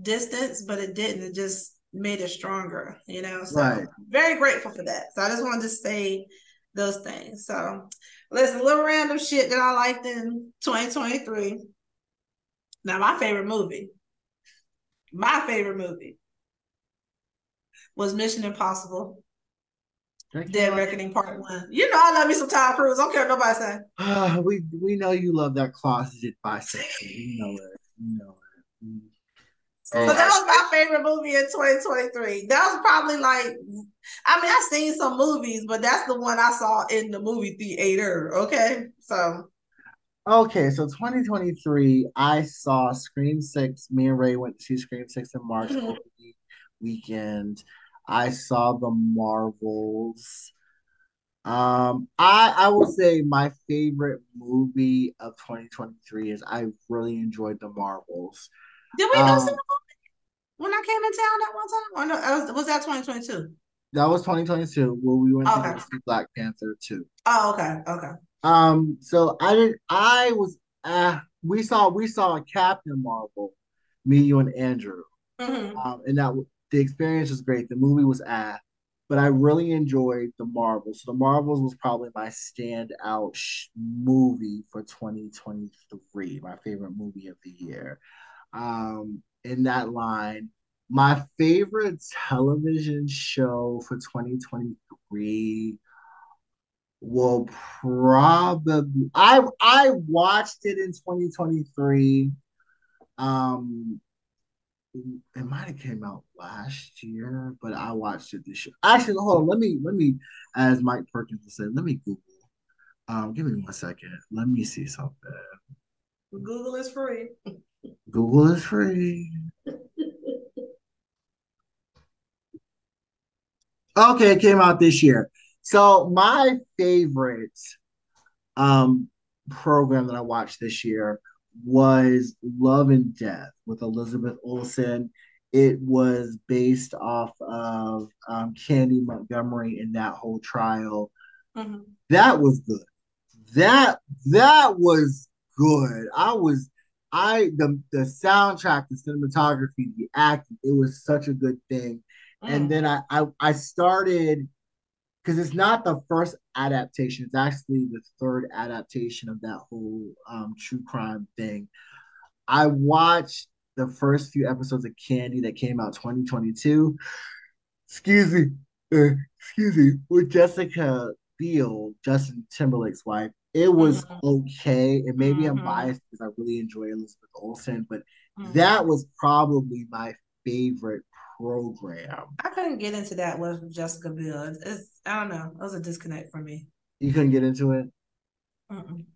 Speaker 4: distance, but it didn't. It just made it stronger, you know. So
Speaker 3: Right.
Speaker 4: very grateful for that. So I just wanted to say those things. So listen, a little random shit that I liked in 2023. Now, my favorite movie, my favorite movie was Mission Impossible
Speaker 3: Thank
Speaker 4: Dead. Reckoning Part One. You know I love me some Tom Cruise. I don't care what nobody say.
Speaker 3: Ah, we we know you love that closeted bisexual. You know it. You know it.
Speaker 4: So that was my favorite movie in 2023. That was probably like, I mean, I've seen some movies, but that's the one I saw in the movie theater. Okay. So,
Speaker 3: Okay, so 2023, I saw Scream 6. Me and Ray went to see Scream 6 in March
Speaker 4: Mhm.
Speaker 3: weekend. I saw the Marvels. Um, I I will say my favorite movie of 2023 is I really enjoyed the Marvels.
Speaker 4: did we go
Speaker 3: Um,
Speaker 4: see the movie when I came in town that one time? Or no, was, was that 2022?
Speaker 3: That was 2022 where we went to
Speaker 4: Okay.
Speaker 3: go see Black Panther 2.
Speaker 4: Oh, okay. Okay.
Speaker 3: Um, so I didn't. I was. Uh, we saw. We saw Captain Marvel. Me, you, and Andrew.
Speaker 4: Mhm.
Speaker 3: Um, and that the experience was great. The movie was ah, but I really enjoyed the Marvels. So the Marvels was probably my standout sh- movie for 2023. My favorite movie of the year. Um, in that line, my favorite television show for 2023 will probably I I watched it in 2023. Um it might have came out last year, but I watched it this year. Actually, hold on. Let me let me, as Mike Perkins said, let me Google. Um, give me one second. Let me see something.
Speaker 4: Google is free.
Speaker 3: Google is free. Okay, it came out this year. So my favorite um program that I watched this year was Love and Death with Elizabeth Olsen. It was based off of um, Candy Montgomery and that whole trial. Mm-hmm. That was good. That that was good. I was I the the soundtrack, the cinematography, the acting, it was such a good thing. Mm. And then I I, I started because it's not the first adaptation; it's actually the third adaptation of that whole um, true crime thing. I watched the first few episodes of Candy that came out 2022. Excuse me, uh, excuse me, with Jessica Biel, Justin Timberlake's wife. It was mm-hmm. okay, and maybe mm-hmm. I'm biased because I really enjoy Elizabeth Olsen, but mm-hmm. that was probably my favorite program.
Speaker 4: I couldn't get into that with Jessica Biel. It's, I don't know. It was a disconnect for me.
Speaker 3: You couldn't get into it. Mm-mm.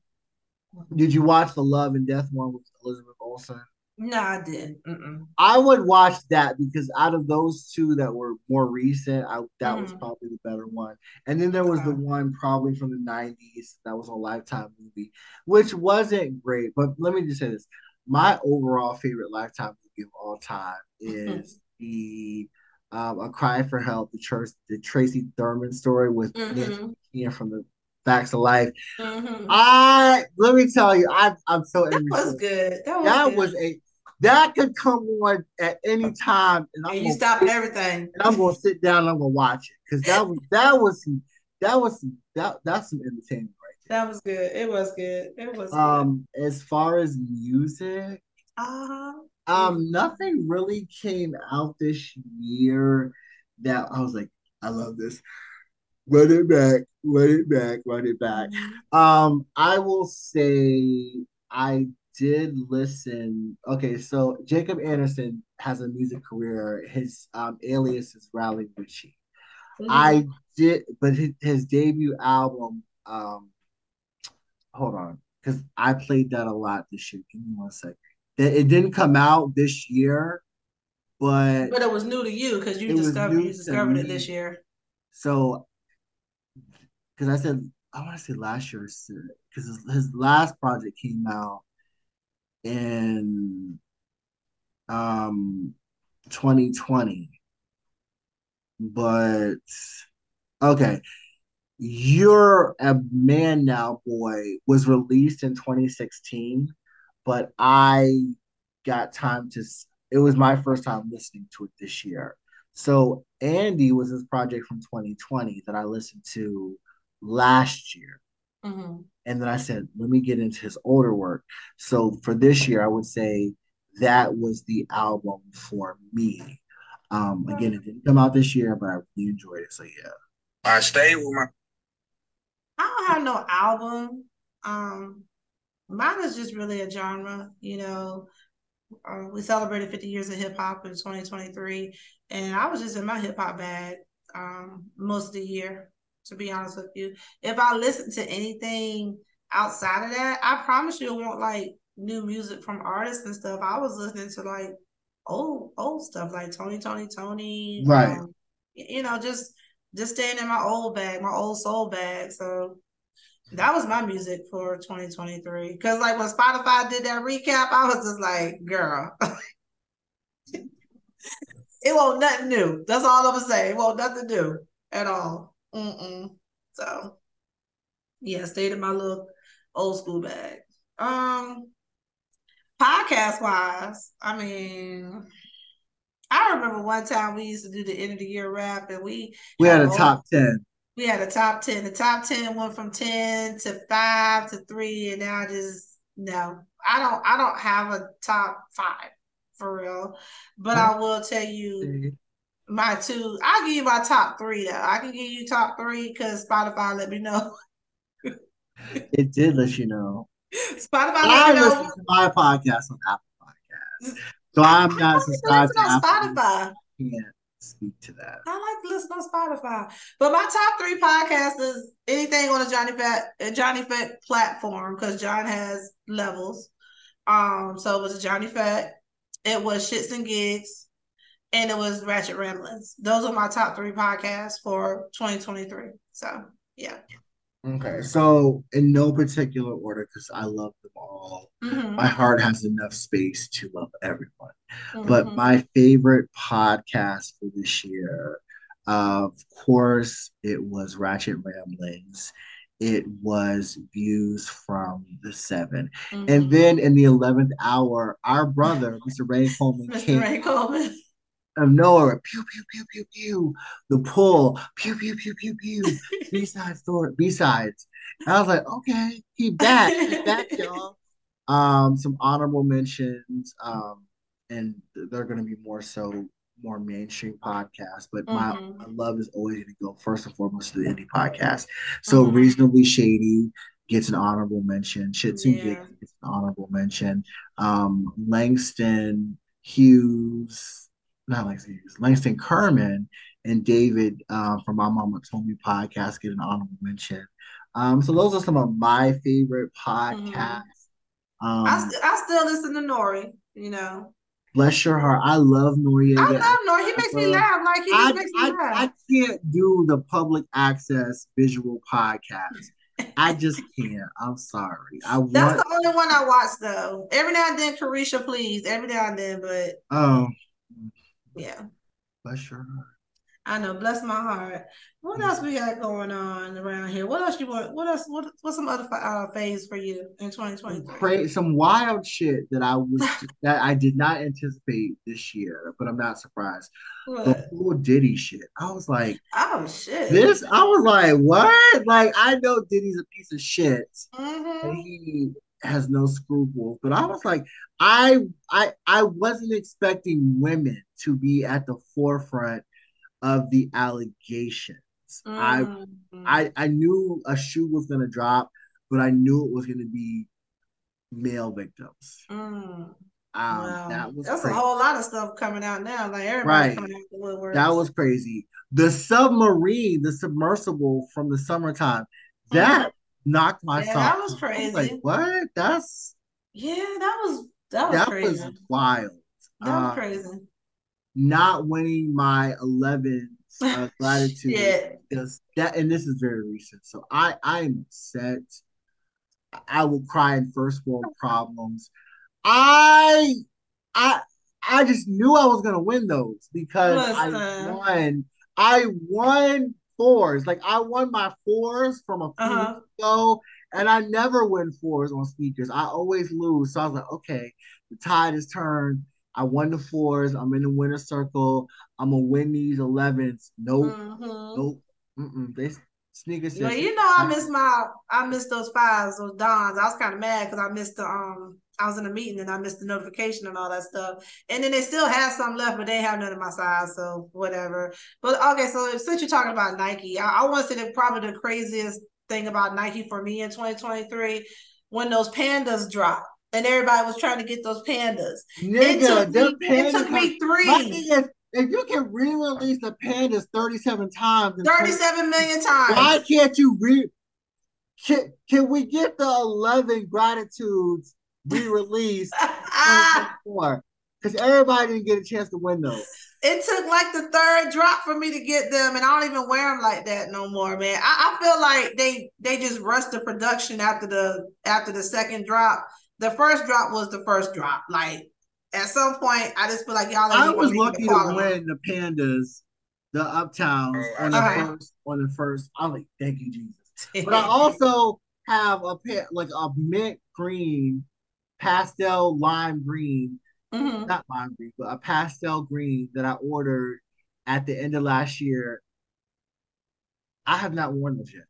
Speaker 3: Did you watch the Love and Death one with Elizabeth Olsen?
Speaker 4: No, I didn't. Mm-mm.
Speaker 3: I would watch that because out of those two that were more recent, I, that mm-hmm. was probably the better one. And then there was the one probably from the '90s that was a Lifetime movie, which wasn't great. But let me just say this: my overall favorite Lifetime movie of all time is the um, A Cry for Help, the church, the Tracey Thurman story with mm-hmm. Nancy from the Facts of Life. Mm-hmm. I let me tell you, I I'm so
Speaker 4: that was good. That was,
Speaker 3: that
Speaker 4: good.
Speaker 3: was a that could come on at any time,
Speaker 4: and, and you stop everything.
Speaker 3: And I'm gonna sit down and I'm gonna watch it because that was that was that was that that's some entertainment right
Speaker 4: there. That was good. It was good. It was.
Speaker 3: Um, good. as far as music,
Speaker 4: uh-huh.
Speaker 3: Um, nothing really came out this year that I was like, I love this. Run it back, run it back, run it back. Mm-hmm. Um, I will say I did listen. Okay, so Jacob Anderson has a music career. His um, alias is Raleigh Ritchie. Mm-hmm. I did, but his, his debut album. Um, hold on, because I played that a lot this year. Give me one second. It didn't come out this year, but
Speaker 4: but it was new to you because you discovered you discovered it this year.
Speaker 3: So, because I said I want to say last year because his, his last project came out in um 2020, but okay. You're a man now, boy, was released in 2016 but I got time to. It was my first time listening to it this year. So Andy was his project from 2020 that I listened to last year. Mm-hmm. And then I said, let me get into his older work. So for this year, I would say that was the album for me. Um, again, it didn't come out this year, but I really enjoyed it. So yeah.
Speaker 5: I stayed with my.
Speaker 4: I don't have no album. Um, mine is just really a genre. You know, uh, we celebrated 50 years of hip hop in 2023, and I was just in my hip hop bag um, most of the year. To be honest with you, if I listen to anything outside of that, I promise you, it won't like new music from artists and stuff. I was listening to like old old stuff like Tony! Toni! Toné!,
Speaker 3: right? Um,
Speaker 4: you know, just just staying in my old bag, my old soul bag. So that was my music for 2023. Cause like when Spotify did that recap, I was just like, girl. it won't nothing new. That's all I'm gonna say. It won't nothing new at all. Mm-mm. So yeah, stayed in my little old school bag. Um podcast wise, I mean, I remember one time we used to do the end of the year rap and we
Speaker 3: we had a top 10
Speaker 4: we had a top 10. The top 10 went from 10 to 5 to 3 and now I just no. I don't I don't have a top 5 for real. But I will tell you my two I'll give you my top 3 though. I can give you top 3 cuz Spotify let me know.
Speaker 3: it did let you know.
Speaker 4: Spotify I
Speaker 3: listen to my podcast on Apple Podcasts. So I'm not subscribed to Apple.
Speaker 4: Spotify.
Speaker 3: Can't speak to that.
Speaker 4: I like to listen on Spotify. But my top three podcasts is anything on the John Effect uh, John Effect platform because John has levels. Um, so it was John Effect. it was Shits and Gigs, and it was Ratchet Ramblings. Those are my top three podcasts for 2023. So yeah.
Speaker 3: Okay, so in no particular order, because I love them all.
Speaker 4: Mhm.
Speaker 3: My heart has enough space to love everyone.
Speaker 4: Mhm.
Speaker 3: But my favorite podcast for this year, of course, it was Ratchet Ramblings. It was Views from the Seven.
Speaker 4: Mhm.
Speaker 3: And then in the 11th hour, our brother, Mr. Ray Coleman,
Speaker 4: Mr.
Speaker 3: came
Speaker 4: Ray Coleman.
Speaker 3: Of nowhere, pew, pew, pew, pew, pew. The pull, pew, pew, pew, pew, pew. B-side story, B-sides. And I was like, okay, he back, he back, y'all. Um, some honorable mentions, um, and they're gonna be more so more mainstream podcasts, but my,
Speaker 4: Mhm.
Speaker 3: my love is always gonna go first and foremost to the indie podcast. So
Speaker 4: Mhm.
Speaker 3: reasonably shady gets an honorable mention. Shits and
Speaker 4: Yeah.
Speaker 3: Gets an honorable mention. Um, Langston Hughes, not Langston Hughes, Langston Kerman and David um, from My Mama Told Me podcast get an honorable mention. Um, so those are some of my favorite podcasts. Um,
Speaker 4: I, st- I still listen to Nori, you know.
Speaker 3: bless your heart. I love Noriega.
Speaker 4: I love Nori. He makes me laugh. Like he
Speaker 3: I,
Speaker 4: makes me
Speaker 3: I,
Speaker 4: laugh.
Speaker 3: I can't do the public access visual podcast. I just can't. I'm sorry. I want.
Speaker 4: That's the only one I watch though. Every now and then, Carisha, please. Every now and then, but
Speaker 3: oh,
Speaker 4: yeah,
Speaker 3: bless your heart.
Speaker 4: I know. Bless my heart. What else we got going on around here? What else you want? What else? What what's some other uh, phase for you in 2023?
Speaker 3: Cra- some wild shit that I was that I did not anticipate this year, but I'm not surprised. The whole Diddy shit. I was like,
Speaker 4: Oh shit.
Speaker 3: this. I was like, what? Like, I know Diddy's a piece of shit, and
Speaker 4: hmm
Speaker 3: he has no scruples. But I was like, I, I, I wasn't expecting women to be at the forefront of the allegations. I,
Speaker 4: Mm-hmm.
Speaker 3: I, I knew a shoe was gonna drop, but I knew it was gonna be male victims.
Speaker 4: Mm.
Speaker 3: Um,
Speaker 4: Wow.
Speaker 3: that was
Speaker 4: That's
Speaker 3: crazy.
Speaker 4: a whole lot of stuff coming out now. Like everybody
Speaker 3: Right.
Speaker 4: coming out the woodwork.
Speaker 3: That was crazy. The submarine, the submersible from the summertime, that knocked
Speaker 4: myself. Yeah, that was
Speaker 3: off. I like,
Speaker 4: crazy.
Speaker 3: what? That's
Speaker 4: yeah, that was that was
Speaker 3: that
Speaker 4: crazy.
Speaker 3: was wild.
Speaker 4: that was
Speaker 3: Uh,
Speaker 4: crazy.
Speaker 3: Not winning my 11 uh, gratitude.
Speaker 4: Yeah.
Speaker 3: That, and this is very recent. So I, I am upset. I will cry in first world problems. I, I, I just knew I was gonna win those because I won. I won fours. Like I won my fours from a few
Speaker 4: Uh-huh.
Speaker 3: weeks ago, and I never win fours on speakers. I always lose. So I was like, okay, the tide is turned. I won the fours. I'm in the winner circle. I'm gonna win these 11s. Nope,
Speaker 4: Mhm.
Speaker 3: nope. Mm-mm. They sneaker
Speaker 4: Well, you know, I missed my, I missed those fives, those dons. I was kind of mad because I missed the, um, I was in a meeting and I missed the notification and all that stuff. And then they still have some left, but they have none of my size, so whatever. But okay, so since you're talking about Nike, I, I want to say that probably the craziest thing about Nike for me in 2023 when those pandas dropped and everybody was trying to get those pandas. It
Speaker 3: Nigga,
Speaker 4: took
Speaker 3: them
Speaker 4: me, it took me three.
Speaker 3: Is, if you can re-release the pandas 37 times,
Speaker 4: 37 million times.
Speaker 3: Why can't you re? Can, can we get the 11 gratitudes re-released
Speaker 4: Ah,
Speaker 3: Because everybody didn't get a chance to win those.
Speaker 4: it took like the third drop for me to get them, and I don't even wear them like that no more, man. I, I feel like they they just rushed the production after the after the second drop. The first drop was the first drop. Like at some point, I just feel like y'all.
Speaker 3: I was lucky to win the pandas, the uptowns on the
Speaker 4: Uh-huh.
Speaker 3: first on the first. I'm like, thank you, Jesus. But I also have a pair like a mint green, pastel lime green
Speaker 4: Mhm.
Speaker 3: not lime green, but a pastel green that I ordered at the end of last year. I have not worn those yet.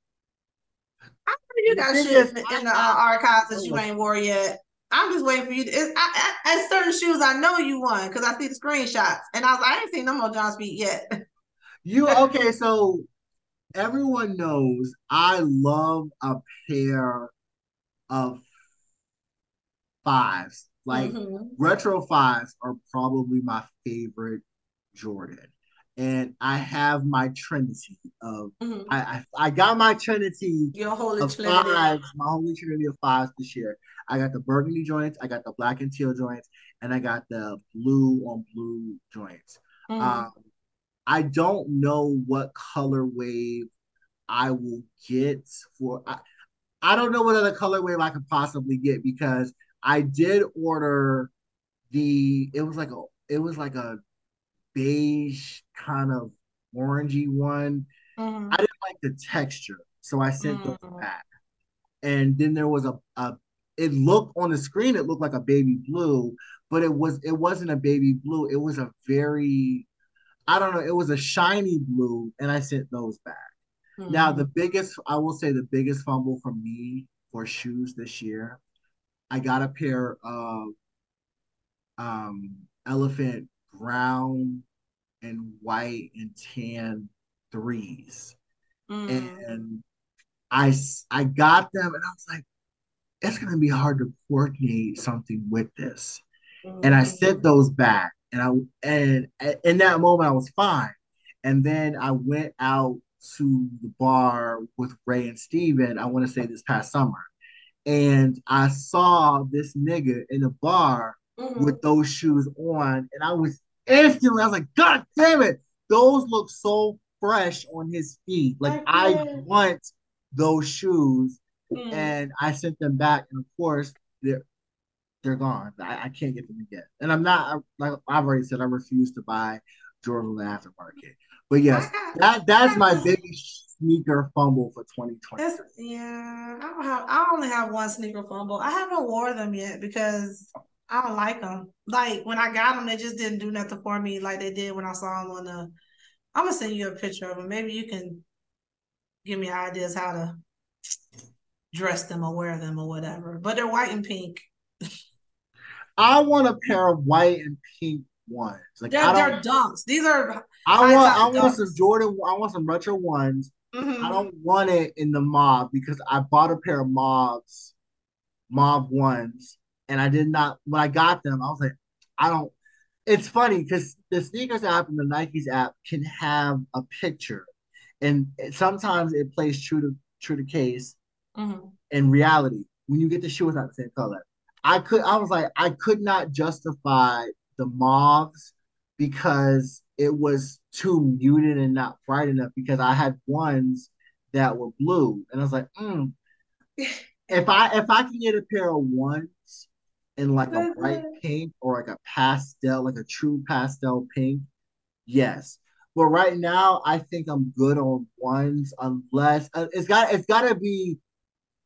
Speaker 4: I know you got
Speaker 3: The thing
Speaker 4: shit
Speaker 3: is,
Speaker 4: in, in the uh, archives that you ain't wore yet. I'm just waiting for you. To, it's, I, I, at certain shoes, I know you won because I see the screenshots, and I was like, I ain't seen them on John Speed yet.
Speaker 3: You okay? So everyone knows I love a pair of fives. Like mm-hmm. retro fives are probably my favorite Jordan. And I have my trinity of mm-hmm. I, I, I got my trinity
Speaker 4: Your holy
Speaker 3: of trinity. fives, my holy trinity of fives this year. I got the burgundy joints, I got the black and teal joints, and I got the blue on blue joints. Mm-hmm. Um, I don't know what color wave I will get for. I, I don't know what other color wave I could possibly get because I did order the. It was like a. It was like a beige kind of orangey one. Mm-hmm. I didn't like the texture, so I sent mm-hmm. those back. And then there was a, a. It looked on the screen. It looked like a baby blue, but it was. It wasn't a baby blue. It was a very. I don't know. It was a shiny blue, and I sent those back. Now, the biggest, I will say, the biggest fumble for me for shoes this year, I got a pair of um, elephant brown and white and tan threes, mm. and I I got them, and I was like, it's gonna be hard to coordinate something with this, mm. and I sent mm. those back, and I and in that moment I was fine, and then I went out to the bar with Ray and Steven, I want to say this past summer. And I saw this nigga in a bar mm-hmm. with those shoes on, and I was instantly, I was like, God damn it, those look so fresh on his feet. Like I, I want those shoes. Mm. And I sent them back, and of course, they're they're gone. I, I can't get them again. And I'm not like I've already said, I refuse to buy Jordan in the aftermarket. But yes, that that's my biggest sneaker fumble for 2020.
Speaker 4: That's, yeah, I don't have. I only have one sneaker fumble. I haven't wore them yet because I don't like them. Like when I got them, they just didn't do nothing for me like they did when I saw them on the. I'm gonna send you a picture of them. Maybe you can give me ideas how to dress them or wear them or whatever. But they're white and pink.
Speaker 3: I want a pair of white and pink ones.
Speaker 4: Like they're, they're dunks. These are.
Speaker 3: I want. I want some Jordan. I want some retro ones. Mm-hmm. I don't want it in the mob because I bought a pair of mobs, mob ones, and I did not. When I got them, I was like, I don't. It's funny because the sneakers app and the Nikes app can have a picture, and sometimes it plays true to true to case. Mm-hmm. In reality, when you get the shoe, it's not the same color. I could. I was like, I could not justify the mobs because it was too muted and not bright enough because I had ones that were blue and I was like, mm, if I if I can get a pair of ones in like a bright pink or like a pastel, like a true pastel pink, yes. But right now, I think I'm good on ones unless uh, it's got it's got to be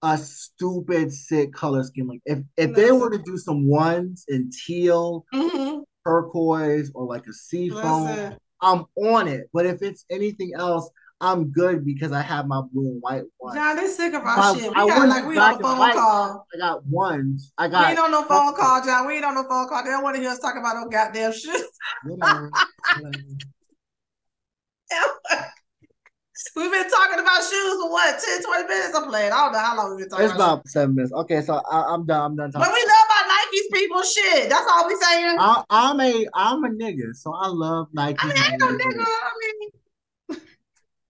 Speaker 3: a stupid sick color scheme. Like if if they were to do some ones in teal, mm-hmm. Turquoise, or like a seafoam, I'm on it. But if it's anything else, I'm good because I have my blue and white ones.
Speaker 4: John, they sick of our my, shit. We I got like we on a phone white. call.
Speaker 3: I got ones. I got.
Speaker 4: We ain't on no phone call, John. We ain't on no phone call. They don't want to hear us talk about no goddamn shit. We've been talking about shoes for what 10, 20 minutes. I'm playing. I don't know how long we've been talking.
Speaker 3: It's about, about seven minutes. Okay, so I, am done. I'm done
Speaker 4: talking. But we love Nikes, people. Shit, that's all we saying. I,
Speaker 3: am a I'm a nigga, so I love Nike.
Speaker 4: I mean, I ain't no nigga. I mean,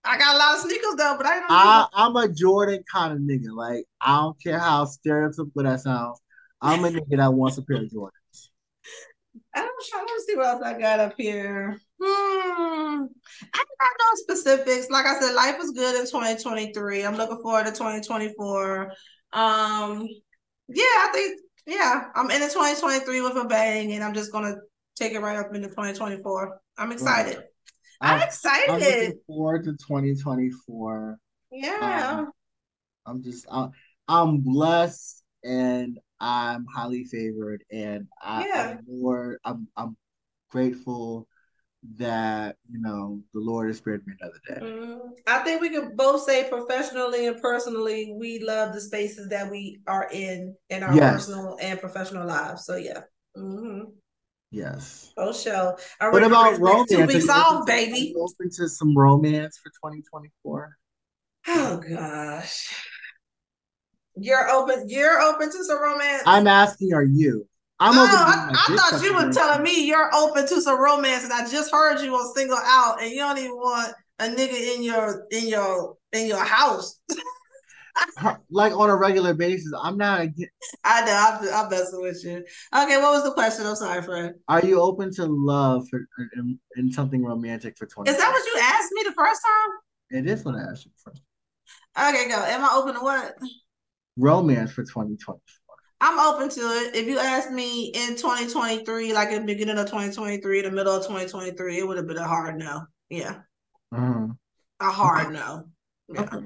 Speaker 4: I got a lot of sneakers though, but I no
Speaker 3: I, I'm a Jordan kind of nigga. Like I don't care how stereotypical that sounds. I'm a nigga that wants a pair of Jordans.
Speaker 4: I'm trying to see what else I got up here. Hmm. I got no specifics. Like I said, life is good in 2023. I'm looking forward to 2024. Um, yeah, I think yeah, I'm in the 2023 with a bang, and I'm just gonna take it right up into 2024. I'm excited. Right. I'm, I'm, excited. I'm
Speaker 3: looking forward to 2024.
Speaker 4: Yeah. Um,
Speaker 3: I'm just I'm, I'm blessed and I'm highly favored, and I, yeah. I'm more. I'm I'm grateful that you know the Lord has spared me another day.
Speaker 4: Mm-hmm. I think we can both say professionally and personally, we love the spaces that we are in in our yes. personal and professional lives. So yeah. Mm-hmm.
Speaker 3: Yes.
Speaker 4: Oh, show.
Speaker 3: What about romance?
Speaker 4: Two weeks off, baby.
Speaker 3: Open to some romance for 2024.
Speaker 4: Oh gosh. You're open. You're open to some romance.
Speaker 3: I'm asking, are you? I'm
Speaker 4: oh,
Speaker 3: open
Speaker 4: I, I thought you were telling me you're open to some romance, and I just heard you on single out, and you don't even want a nigga in your in your in your house.
Speaker 3: Like on a regular basis. I'm not.
Speaker 4: I know. I'm, I'm messing with you. Okay, what was the question? I'm sorry, friend.
Speaker 3: Are you open to love for in, in something romantic for 20?
Speaker 4: Is that what you asked me the first time?
Speaker 3: It is what I asked you first.
Speaker 4: Okay, go. Am I open to what?
Speaker 3: Romance for 2024.
Speaker 4: I'm open to it. If you asked me in 2023, like in the beginning of 2023, the middle of 2023, it would have been a hard no. Yeah,
Speaker 3: Mhm.
Speaker 4: a hard no. Yeah.
Speaker 3: Okay.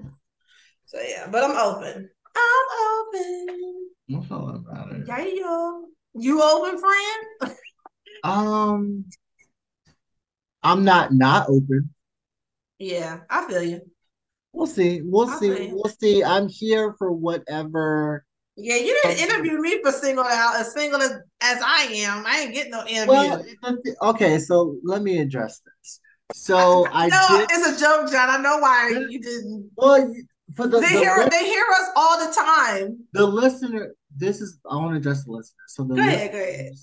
Speaker 4: So yeah, but I'm open. I'm open.
Speaker 3: That's all about it.
Speaker 4: Yeah, yo. You open, friend?
Speaker 3: Um, I'm not not open.
Speaker 4: Yeah, I feel you.
Speaker 3: We'll see. We'll
Speaker 4: I
Speaker 3: see. We'll see. I'm here for whatever.
Speaker 4: Yeah, you didn't interview me for single out as single as, as I am. I ain't getting no interview.
Speaker 3: Well, okay. So let me address this. So I
Speaker 4: no,
Speaker 3: did.
Speaker 4: it's a joke, John. I know why you didn't.
Speaker 3: Well, for the
Speaker 4: They
Speaker 3: the,
Speaker 4: hear
Speaker 3: li-
Speaker 4: they hear us all the time.
Speaker 3: the listener. This is I want to address the listener. So the
Speaker 4: Go ahead, go ahead.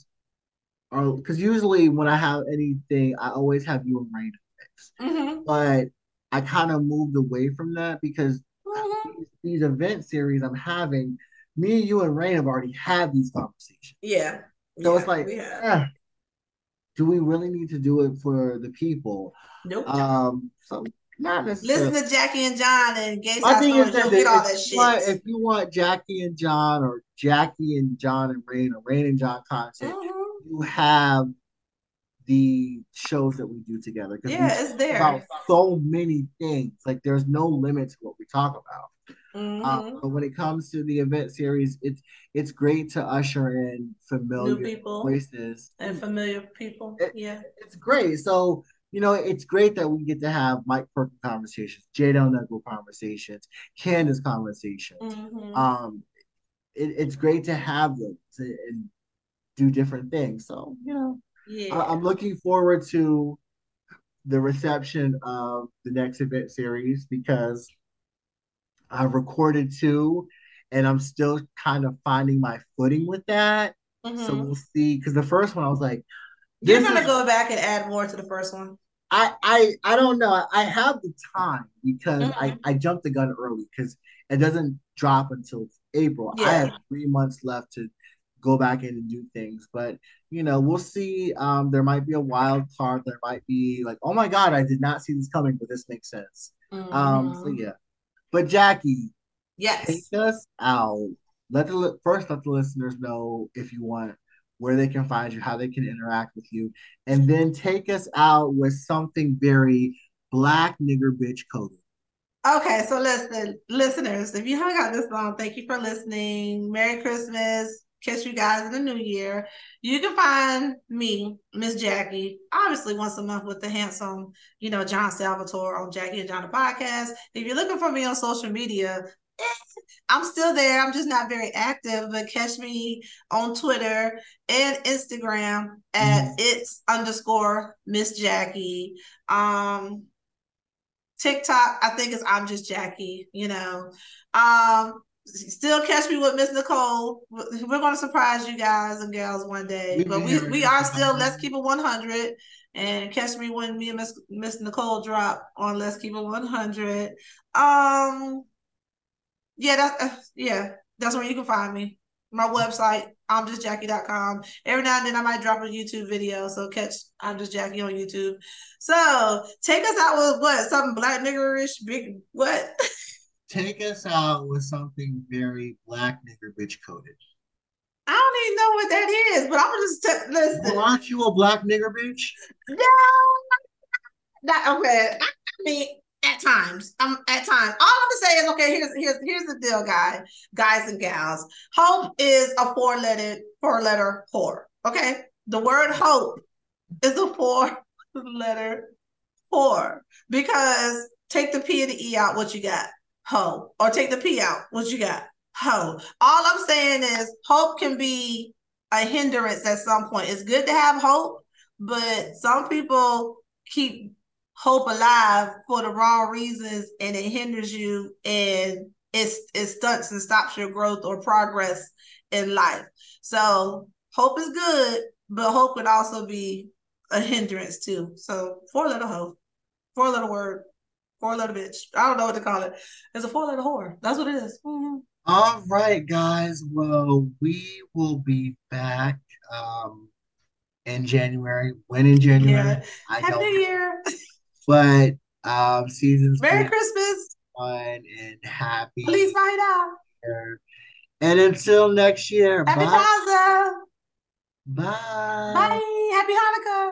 Speaker 3: Are because usually when I have anything, I always have you and Rain.
Speaker 4: Mm-hmm.
Speaker 3: But I kind of moved away from that because
Speaker 4: Mm-hmm.
Speaker 3: these, these event series I'm having, me, and you, and Rain have already had these conversations.
Speaker 4: Yeah.
Speaker 3: So
Speaker 4: Yeah,
Speaker 3: it's like,
Speaker 4: we
Speaker 3: eh, do we really need to do it for the people?
Speaker 4: Nope.
Speaker 3: Um, so not necessarily.
Speaker 4: Listen to Jackie and John and Gay
Speaker 3: My thing is that
Speaker 4: get all
Speaker 3: if,
Speaker 4: that
Speaker 3: you
Speaker 4: shit.
Speaker 3: want, if you want Jackie and John or Jackie and John and Rain or Rain and John content,
Speaker 4: Mhm.
Speaker 3: you have the shows that we do together.
Speaker 4: Yeah, it's there.
Speaker 3: about so many things. Like there's no limit to what we talk about.
Speaker 4: Mhm.
Speaker 3: Um, but when it comes to the event series, it's it's great to usher in familiar
Speaker 4: New people
Speaker 3: voices.
Speaker 4: and familiar people.
Speaker 3: It-
Speaker 4: Yeah.
Speaker 3: It's great. So you know, it's great that we get to have Mike Perkins conversations, Jade L. Negro conversations, Candace conversations.
Speaker 4: Mhm.
Speaker 3: Um, it, it's great to have them to, and do different things. So you know,
Speaker 4: yeah.
Speaker 3: I, I'm looking forward to the reception of the next event series because I've recorded two and I'm still kind of finding my footing with that. So
Speaker 4: Mhm.
Speaker 3: we'll see. Because the first one I was like,
Speaker 4: You're gonna
Speaker 3: is-
Speaker 4: go back and add more to the first one.
Speaker 3: I I I don't know. I have the time because I
Speaker 4: Mhm.
Speaker 3: I jumped the gun early because it doesn't drop until April. I have three months left to go back in and do things, but you know we'll see. Um, there might be a wild card. There might be like, oh my god, I did not see this coming, but this makes sense. Um, so
Speaker 4: Mhm.
Speaker 3: yeah. But Jackie,
Speaker 4: Yes.
Speaker 3: take us out. Let the first let the listeners know if you want where they can find you, how they can interact with you, and then take us out with something very black nigger bitch coded.
Speaker 4: Okay, so listen, listeners, if you haven't got this long, thank you for listening. Merry Christmas. Catch you guys in the new year. You can find me, Miss Jackie, obviously once a month with the handsome, you know, John Salvatore on Jackie and John the podcast. If you're looking for me on social media, eh, I'm still there. I'm just not very active, but catch me on Twitter and Instagram at
Speaker 3: Mhm.
Speaker 4: it's underscore Miss Jackie. Um, TikTok, I think it's I'm just Jackie, you know. Um, still catch me with Miss Nicole. We're gonna surprise you guys and gals one day.
Speaker 3: We've
Speaker 4: But we we are still let's keep it 100 and catch me when me and Miss Miss Nicole drop on Let's Keep It 100. Um yeah, that's uh, yeah, that's where you can find me. My website, I'm just Jackie.com. Every now and then I might drop a YouTube video, so catch I'm just Jackie on YouTube. So take us out with what? Something black niggerish, big what?
Speaker 3: Take us out with something very black nigger bitch coded.
Speaker 4: I don't even know what that is, but I'm gonna just t- listen.
Speaker 3: Well, aren't you a black nigger bitch?
Speaker 4: No, not okay. I I mean, at times, I'm at times. All I'm gonna say is, okay. Here's here's here's the deal, guy, guys and gals. Hope is a four letter four letter whore. Okay, the word hope is a four letter whore because take the p and the e out, what you got? Ho, or take the p out, what you got? Ho. All I'm saying is, hope can be a hindrance at some point. It's good to have hope, but some people keep hope alive for the wrong reasons and it hinders you and it, it stunts and stops your growth or progress in life. So hope is good, but hope can also be a hindrance too. So four little hope, four little word, four letter bitch. I don't know what to call it. It's a four letter whore. That's what it is. Mm-hmm.
Speaker 3: All right, guys. Well, we will be back um in January. When in January? Yeah.
Speaker 4: I Happy New Year.
Speaker 3: But um seasons.
Speaker 4: Merry Christmas.
Speaker 3: Fun and happy.
Speaker 4: Please find out.
Speaker 3: And until next year.
Speaker 4: Happy bye. Hanukkah.
Speaker 3: Bye.
Speaker 4: Bye. Happy Hanukkah.